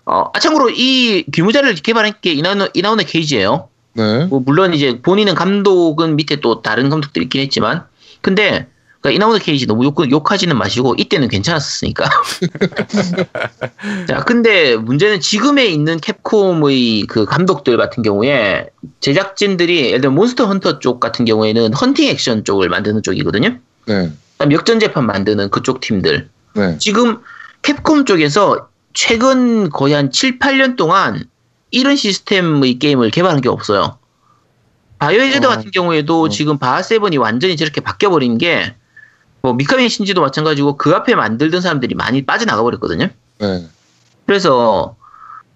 어, 아 참고로 이 귀무자를 개발한 게 이나오네, 이나오네 케이지예요. 그 네. 뭐 물론 이제 본인은 감독은 밑에 또 다른 감독들이 있긴 했지만 근데 그러니까 이나우드 케이지 너무 욕, 욕하지는 마시고 이때는 괜찮았으니까. 자, 근데 문제는 지금에 있는 캡콤의 그 감독들 같은 경우에 제작진들이 예를 들어 몬스터 헌터 쪽 같은 경우에는 헌팅 액션 쪽을 만드는 쪽이거든요. 네. 그다음 역전 재판 만드는 그쪽 팀들. 네. 지금 캡콤 쪽에서 최근 거의 한 7, 8년 동안 이런 시스템의 게임을 개발한 게 없어요. Biohazard 어. 같은 경우에도 어. 지금 바하7이 완전히 저렇게 바뀌어버린 게, 뭐, 미카미 신지도 마찬가지고 그 앞에 만들던 사람들이 많이 빠져나가 버렸거든요. 네. 그래서,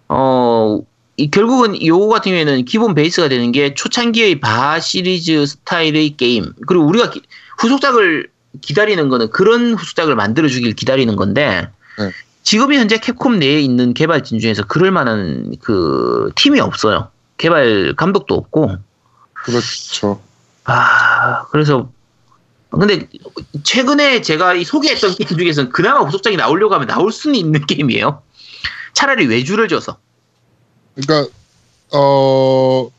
어, 이 결국은 요거 같은 경우에는 기본 베이스가 되는 게 초창기의 바하 시리즈 스타일의 게임. 그리고 우리가 기- 후속작을 기다리는 거는 그런 후속작을 만들어 주길 기다리는 건데, 네. 지금이 현재 캡콤 내에 있는 개발진 중에서 그럴 만한 그 팀이 없어요. 개발 감독도 없고. 그렇죠. 아, 그래서 근데 최근에 제가 이 소개했던 게임 중에서는 그나마 후속작이 나오려고 하면 나올 수는 있는 게임이에요. 차라리 외주를 줘서. 그러니까 어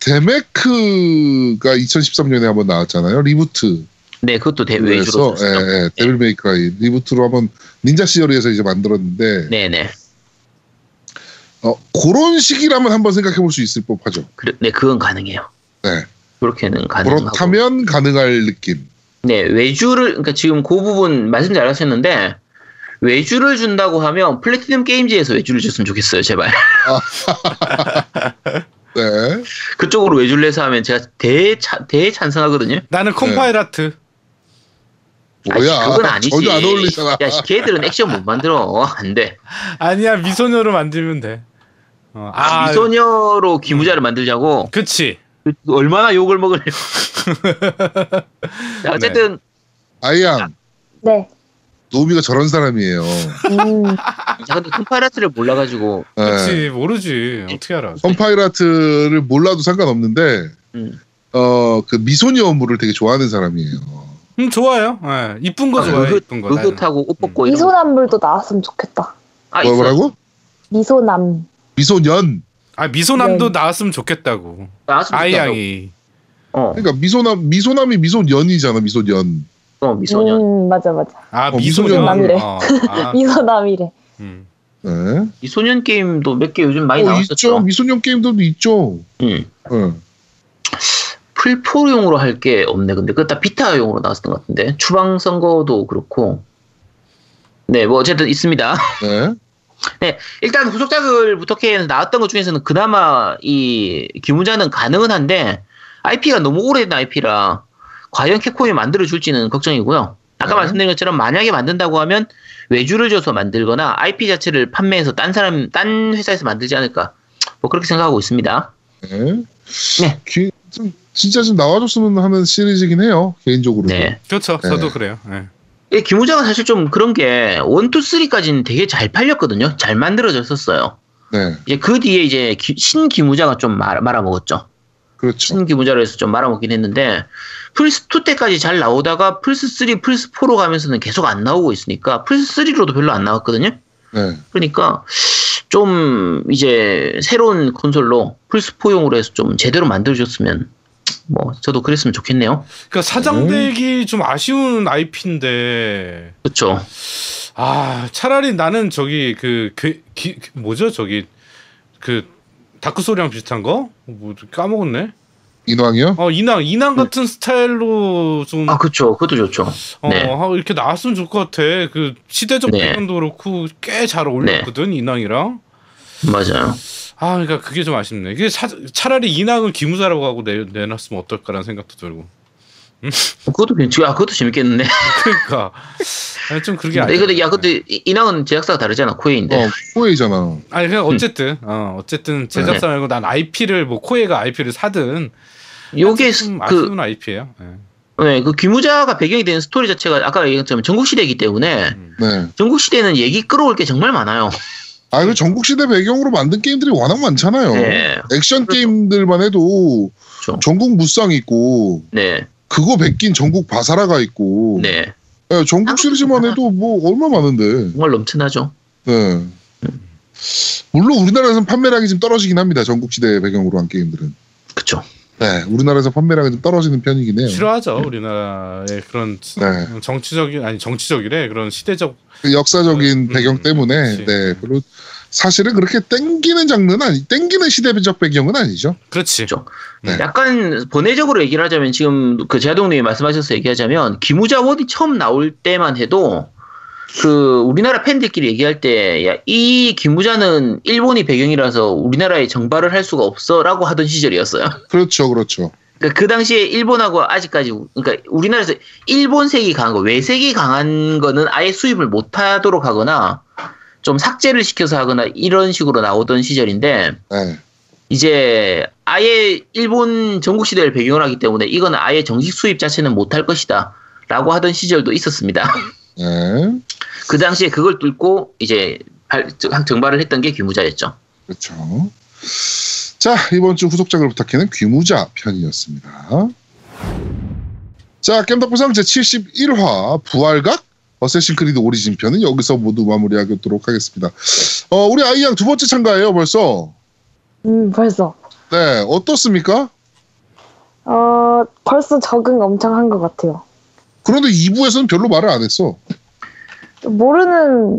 데메크가 2013년에 한번 나왔잖아요. reboot. 네, 그것도 대, 외주로. 예, 예, Devil May Cry reboot로 한번 Ninja Theory에서 이제 만들었는데 네 네. 어 그런 식이라면 한번 생각해 볼 수 있을 법하죠. 그, 네, 그건 가능해요. 네. 그렇게는 가능하고. 그렇다면 가능할 느낌. 네, 외주를 그러니까 지금 그 부분 말씀 잘 하셨는데 외주를 준다고 하면 Platinum Games에서 외주를 줬으면 좋겠어요, 제발. 네. 그쪽으로 외주를 내서 하면 제가 대차, 대찬성하거든요. 나는 Compile Heart. 뭐야? 아이씨, 그건 아니지. 전혀 안 어울리잖아. 야, 씨, 걔들은 액션 못 만들어. 안 돼. 아니야 미소녀로 만들면 돼. 어, 아, 미소녀로 기무자를 만들자고. 그치. 그- 얼마나 욕을 먹을래요. 자, 어쨌든 아이양 네. 노비가 저런 사람이에요. 음, 자 근데 컴파이러트를 몰라가지고 네. 그치 모르지 어떻게 알아? 컴파일아트를 몰라도 상관없는데 음. 어그 미소녀 업무를 되게 좋아하는 사람이에요. 음 좋아요. 예, 이쁜 거 좋아해. 의긋, 이쁜 거. 의긋하고 옷 벗고 거. 미소남물도 나왔으면 좋겠다. 아, 뭐. 뭐라고? 미소남. 미소년. 아 미소남도 네. 나왔으면 좋겠다고. 나왔으면 아이양이. 어, 그러니까 미소남 미소남이 미소년이잖아. 미소년. 어, 미소녀. 음, 맞아, 맞아. 아 어, 미소녀. 미소남이래. 어, 아, 미소남이래. 음. 네. 미소년 게임도 몇 개 요즘 많이 어, 나왔었죠. 있죠. 미소년 게임들도 있죠. 음. 네. 풀포용으로 할 게 없네. 근데 그거 다 비타용으로 나왔던 것 같은데. 추방 선거도 그렇고. 네, 뭐 어쨌든 있습니다. 네. 일단 후속작을 부탁해 나왔던 것 중에서는 그나마 이 기무자는 가능은 한데 IP가 너무 오래된 IP라 과연 캡콤이 만들어 줄지는 걱정이고요. 아까 네. 말씀드린 것처럼 만약에 만든다고 하면 외주를 줘서 만들거나 IP 자체를 판매해서 딴 사람 딴 회사에서 만들지 않을까 뭐 그렇게 생각하고 있습니다. 네. 네. 기- 좀 진짜 좀 나와줬으면 하는 시리즈긴 해요. 개인적으로. 네. 그렇죠. 네. 저도 그래요. 예. 이 귀무자가 사실 좀 그런 게 1, 2, 3까지는 되게 잘 팔렸거든요. 잘 만들어졌었어요. 네. 이제 그 뒤에 이제 기- 신 귀무자가 좀 말, 말아먹었죠. 그렇죠. 신 귀무자로 해서 좀 말아먹긴 했는데 플스2 때까지 잘 나오다가 플스3, 플스4로 가면서는 계속 안 나오고 있으니까 플스3로도 별로 안 나왔거든요. 네. 그러니까 좀 이제 새로운 콘솔로 플스4용으로 해서 좀 제대로 만들어줬으면 뭐 저도 그랬으면 좋겠네요. 그러니까 사장되기 좀 아쉬운 IP인데 그렇죠. 아 차라리 나는 저기 그, 그 기, 뭐죠 저기 그 다크 소리랑 비슷한 거? 뭐 까먹었네. 인왕이요? 어 인왕 인왕 같은 스타일로 좀 아 그렇죠. 그것도 좋죠. 어, 네. 하- 이렇게 나왔으면 좋을 것 같아. 그 시대적 네. 배경도 그렇고 꽤 잘 어울렸거든 인왕이랑. 맞아요. 아 그러니까 그게 좀 아쉽네. 이게 차, 차라리 인왕을 기무사라고 하고 내, 내놨으면 어떨까라는 생각도 들고. 그것도 괜찮. 아 그것도 재밌겠는데. 그러니까 아니, 좀 그게 아니. 근데 야 근데 이- 인왕은 제작사가 다르잖아. 코에인데. 어, 코에이잖아. 아니 그냥 어쨌든 어 어쨌든 제작사 네. 말고 난 IP를 뭐 코에가 IP를 사든 요게 좀그 아쉬운 IP예요. 네. 네, 그 귀무자가 배경이 되는 스토리 자체가 아까 얘기한 것처럼 전국 시대이기 때문에 네. 전국 시대는 얘기 끌어올 게 정말 많아요. 아, 그 전국 시대 배경으로 만든 게임들이 워낙 많잖아요. 네. 액션 그렇죠. 게임들만 해도 그렇죠. 전국 무쌍 있고 네, 그거 베낀 전국 바사라가 있고 네, 네, 전국 시리즈만. 해도 뭐 얼마 많은데. 정말 넘쳐나죠. 네. 물론 우리나라에서는 판매량이 좀 떨어지긴 합니다. 전국 시대 배경으로 한 게임들은. 그쵸. 네, 우리나라에서 판매량이 좀 떨어지는 편이긴 해요. 싫어하죠 우리나라의 그런 네. 정치적인 아니 정치적이래 그런 시대적 그 역사적인 음, 배경 때문에 그치. 네, 별로 사실은 그렇게 땡기는 장르는 아니, 땡기는 시대적 배경은 아니죠. 그렇지 그렇죠. 네. 약간 번외적으로 얘기를 하자면 지금 그 제아동님이 말씀하셔서 얘기하자면 기무자 원이 처음 나올 때만 해도 그 우리나라 팬들끼리 얘기할 때 이 기무자는 일본이 배경이라서 우리나라에 정발을 할 수가 없어라고 하던 시절이었어요. 그렇죠, 그렇죠. 그러니까 그 당시에 일본하고 아직까지 그러니까 우리나라에서 일본색이 강한 거 외색이 강한 거는 아예 수입을 못 하도록 하거나 좀 삭제를 시켜서 하거나 이런 식으로 나오던 시절인데 네. 이제 아예 일본 전국 시대를 배경으로 하기 때문에 이거는 아예 정식 수입 자체는 못 할 것이다 라고 하던 시절도 있었습니다. 네. 그 당시에 그걸 뚫고 이제 발- 정발을 했던 게 귀무자였죠. 그렇죠. 자, 이번 주 후속작을 부탁해는 귀무자 편이었습니다. 자, 겜덕부상 제 71화 부활각 어쌔신 크리드 오리진 편은 여기서 모두 마무리하도록 하겠습니다. 어, 우리 아이양 두 번째 참가예요, 벌써. 음, 벌써. 네, 어떻습니까? 어, 벌써 적응 엄청 한 것 같아요. 그런데 2부에서는 별로 말을 안 했어. 모르는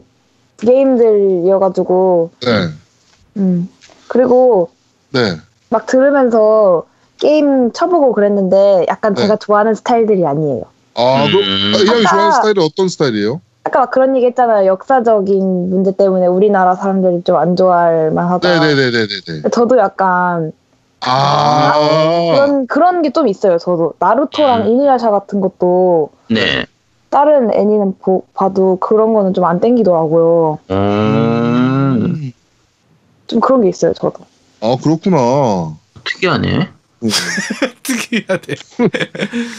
게임들이어가지고, 네, 음. 그리고 네. 막 들으면서 게임 쳐보고 그랬는데 약간 네. 제가 좋아하는 스타일들이 아니에요. 아, 그, 음. 이양이 아까- 좋아하는 스타일은 어떤 스타일이에요? 아까 막 그런 얘기 했잖아요. 역사적인 문제 때문에 우리나라 사람들이 좀 안 좋아할 만하다. 네네네네네. 저도 약간 아, 그런 그런 게 좀 있어요. 저도 나루토랑 음. 이누야샤 같은 것도 네. 다른 애니는 보- 봐도 그런 거는 좀 안 땡기더라고요. 음, 좀 그런 게 있어요. 저도. 아, 그렇구나. 특이하네. 음. 특이하대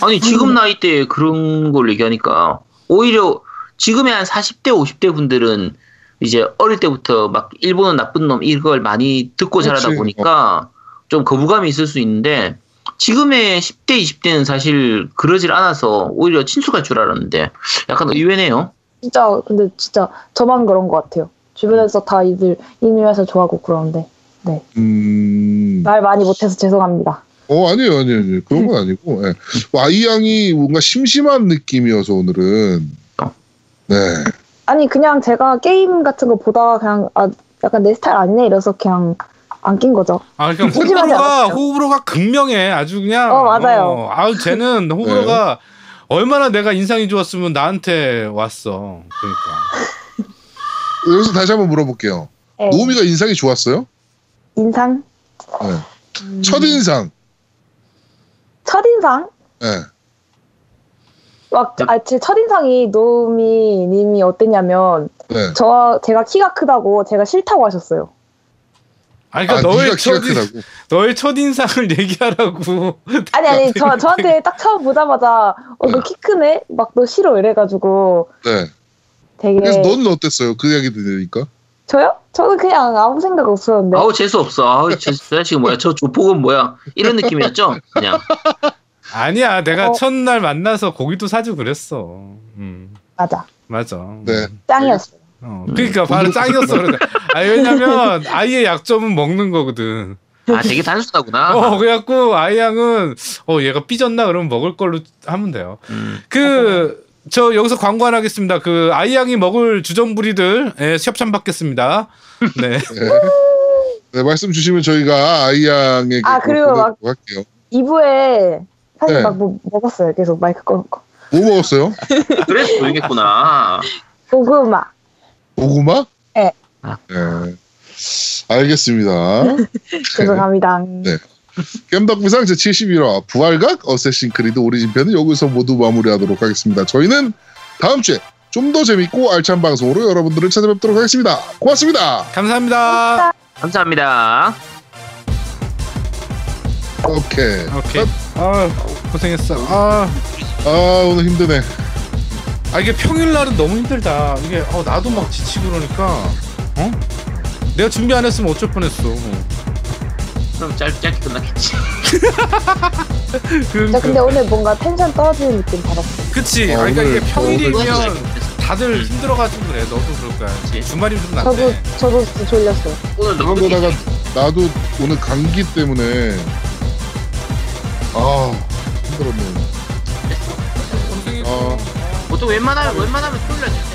아니 지금 나이 때 그런 걸 얘기하니까 오히려 지금의 한 40대 50대 분들은 이제 어릴 때부터 막 일본은 나쁜 놈 이걸 많이 듣고 자라다 그렇지. 보니까 좀 거부감이 있을 수 있는데 지금의 10대 20대는 사실 그러질 않아서 오히려 친숙할 줄 알았는데 약간 의외네요. 진짜 근데 진짜 저만 그런 것 같아요. 주변에서 다 이들 이누야샤 좋아하고 그러는데 음. 말 많이 못해서 죄송합니다. 어, 아니에요, 아니에요, 아니에요. 그런 건 아니고, 예. 아이양이 뭔가 심심한 느낌이어서 오늘은. 어. 네. 아니 그냥 제가 게임 같은 거 보다가 그냥 아 약간 내 스타일 아니네 이래서 그냥 안 낀 거죠. 아 그러니까 호불호가. 호불호가 극명해 아주 그냥 어, 맞아요. 어, 아우 쟤는 호불호가 얼마나 내가 인상이 좋았으면 나한테 왔어 그러니까 여기서 다시 한번 물어볼게요. 네. 노미가 인상이 좋았어요? 인상 네. 음, 첫인상. 첫인상 네. 막 아 제 첫인상이 노미님이 어땠냐면 네. 저 제가 키가 크다고 제가 싫다고 하셨어요. 아니 아, 그러니까 너의 네가 키가 첫 크다고. 너의 첫 인상을 얘기하라고 아니 아니 저 저한테 딱 처음 보자마자 어너 키 크네 막 너 싫어 이래가지고 네. 되게 그래서 너는 어땠어요? 그 이야기 들으니까? 저요? 저는 그냥 아무 생각 없었는데 아우 재수 없어. 아우 저 자식 뭐야? 저 조폭은 뭐야? 이런 느낌이었죠. 그냥 아니야 내가 어. 첫날 만나서 고기도 사주고 그랬어 음 맞아 맞아 네. 짱이었어요. 어, 그러니까 바로 짱이었어 그래. 아 왜냐면 아이의 약점은 먹는 거거든 아 되게 단순하구나. 어 그래갖고 아이 양은 어 얘가 삐졌나 그러면 먹을 걸로 하면 돼요 음. 그저 여기서 광고 하나 하겠습니다. 그 아이 양이 먹을 주전부리들 예, 협찬 받겠습니다. 네. 네. 네, 말씀 주시면 저희가 아이양에게 아, 그리고 막- 할게요. 2부에 사실 네. 막뭐 먹었어요. 계속 마이크 꺼놓고 뭐 먹었어요? 그래서 보이겠구나. 고구마 고구마? 네. 네. 알겠습니다. 죄송합니다. 네. 겜덕비상 제71화 부활각 어쌔신 크리드 오리진 편은 여기서 모두 마무리하도록 하겠습니다. 저희는 다음 주에 좀 더 재밌고 알찬 방송으로 여러분들을 찾아뵙도록 하겠습니다. 고맙습니다. 감사합니다. 감사합니다. 오케이. 오케이. 아 고생했어. 아, 아 오늘 힘드네. 아 이게 평일날은 너무 힘들다. 이게 어, 나도 막 지치고 그러니까 어? 내가 준비 안 했으면 어쩔 뻔했어. 그럼 짧, 짧게 끝났겠지. 그, 저 그, 근데 오늘 뭔가 텐션 떨어지는 느낌 받았어요. 그치. 어, 아, 그러니까 오늘- 이게 평일이면 오늘 다들 힘들어가지고 그래. 너도 그럴 거야. 주말이면 좀 저도 낫네. 저도 진짜 졸렸어요. 오늘 너무 그런 거다가 나도 오늘 감기 때문에 아 힘들었네. 고생했어. 아 보통 웬만하면 웬만하면 토요일 날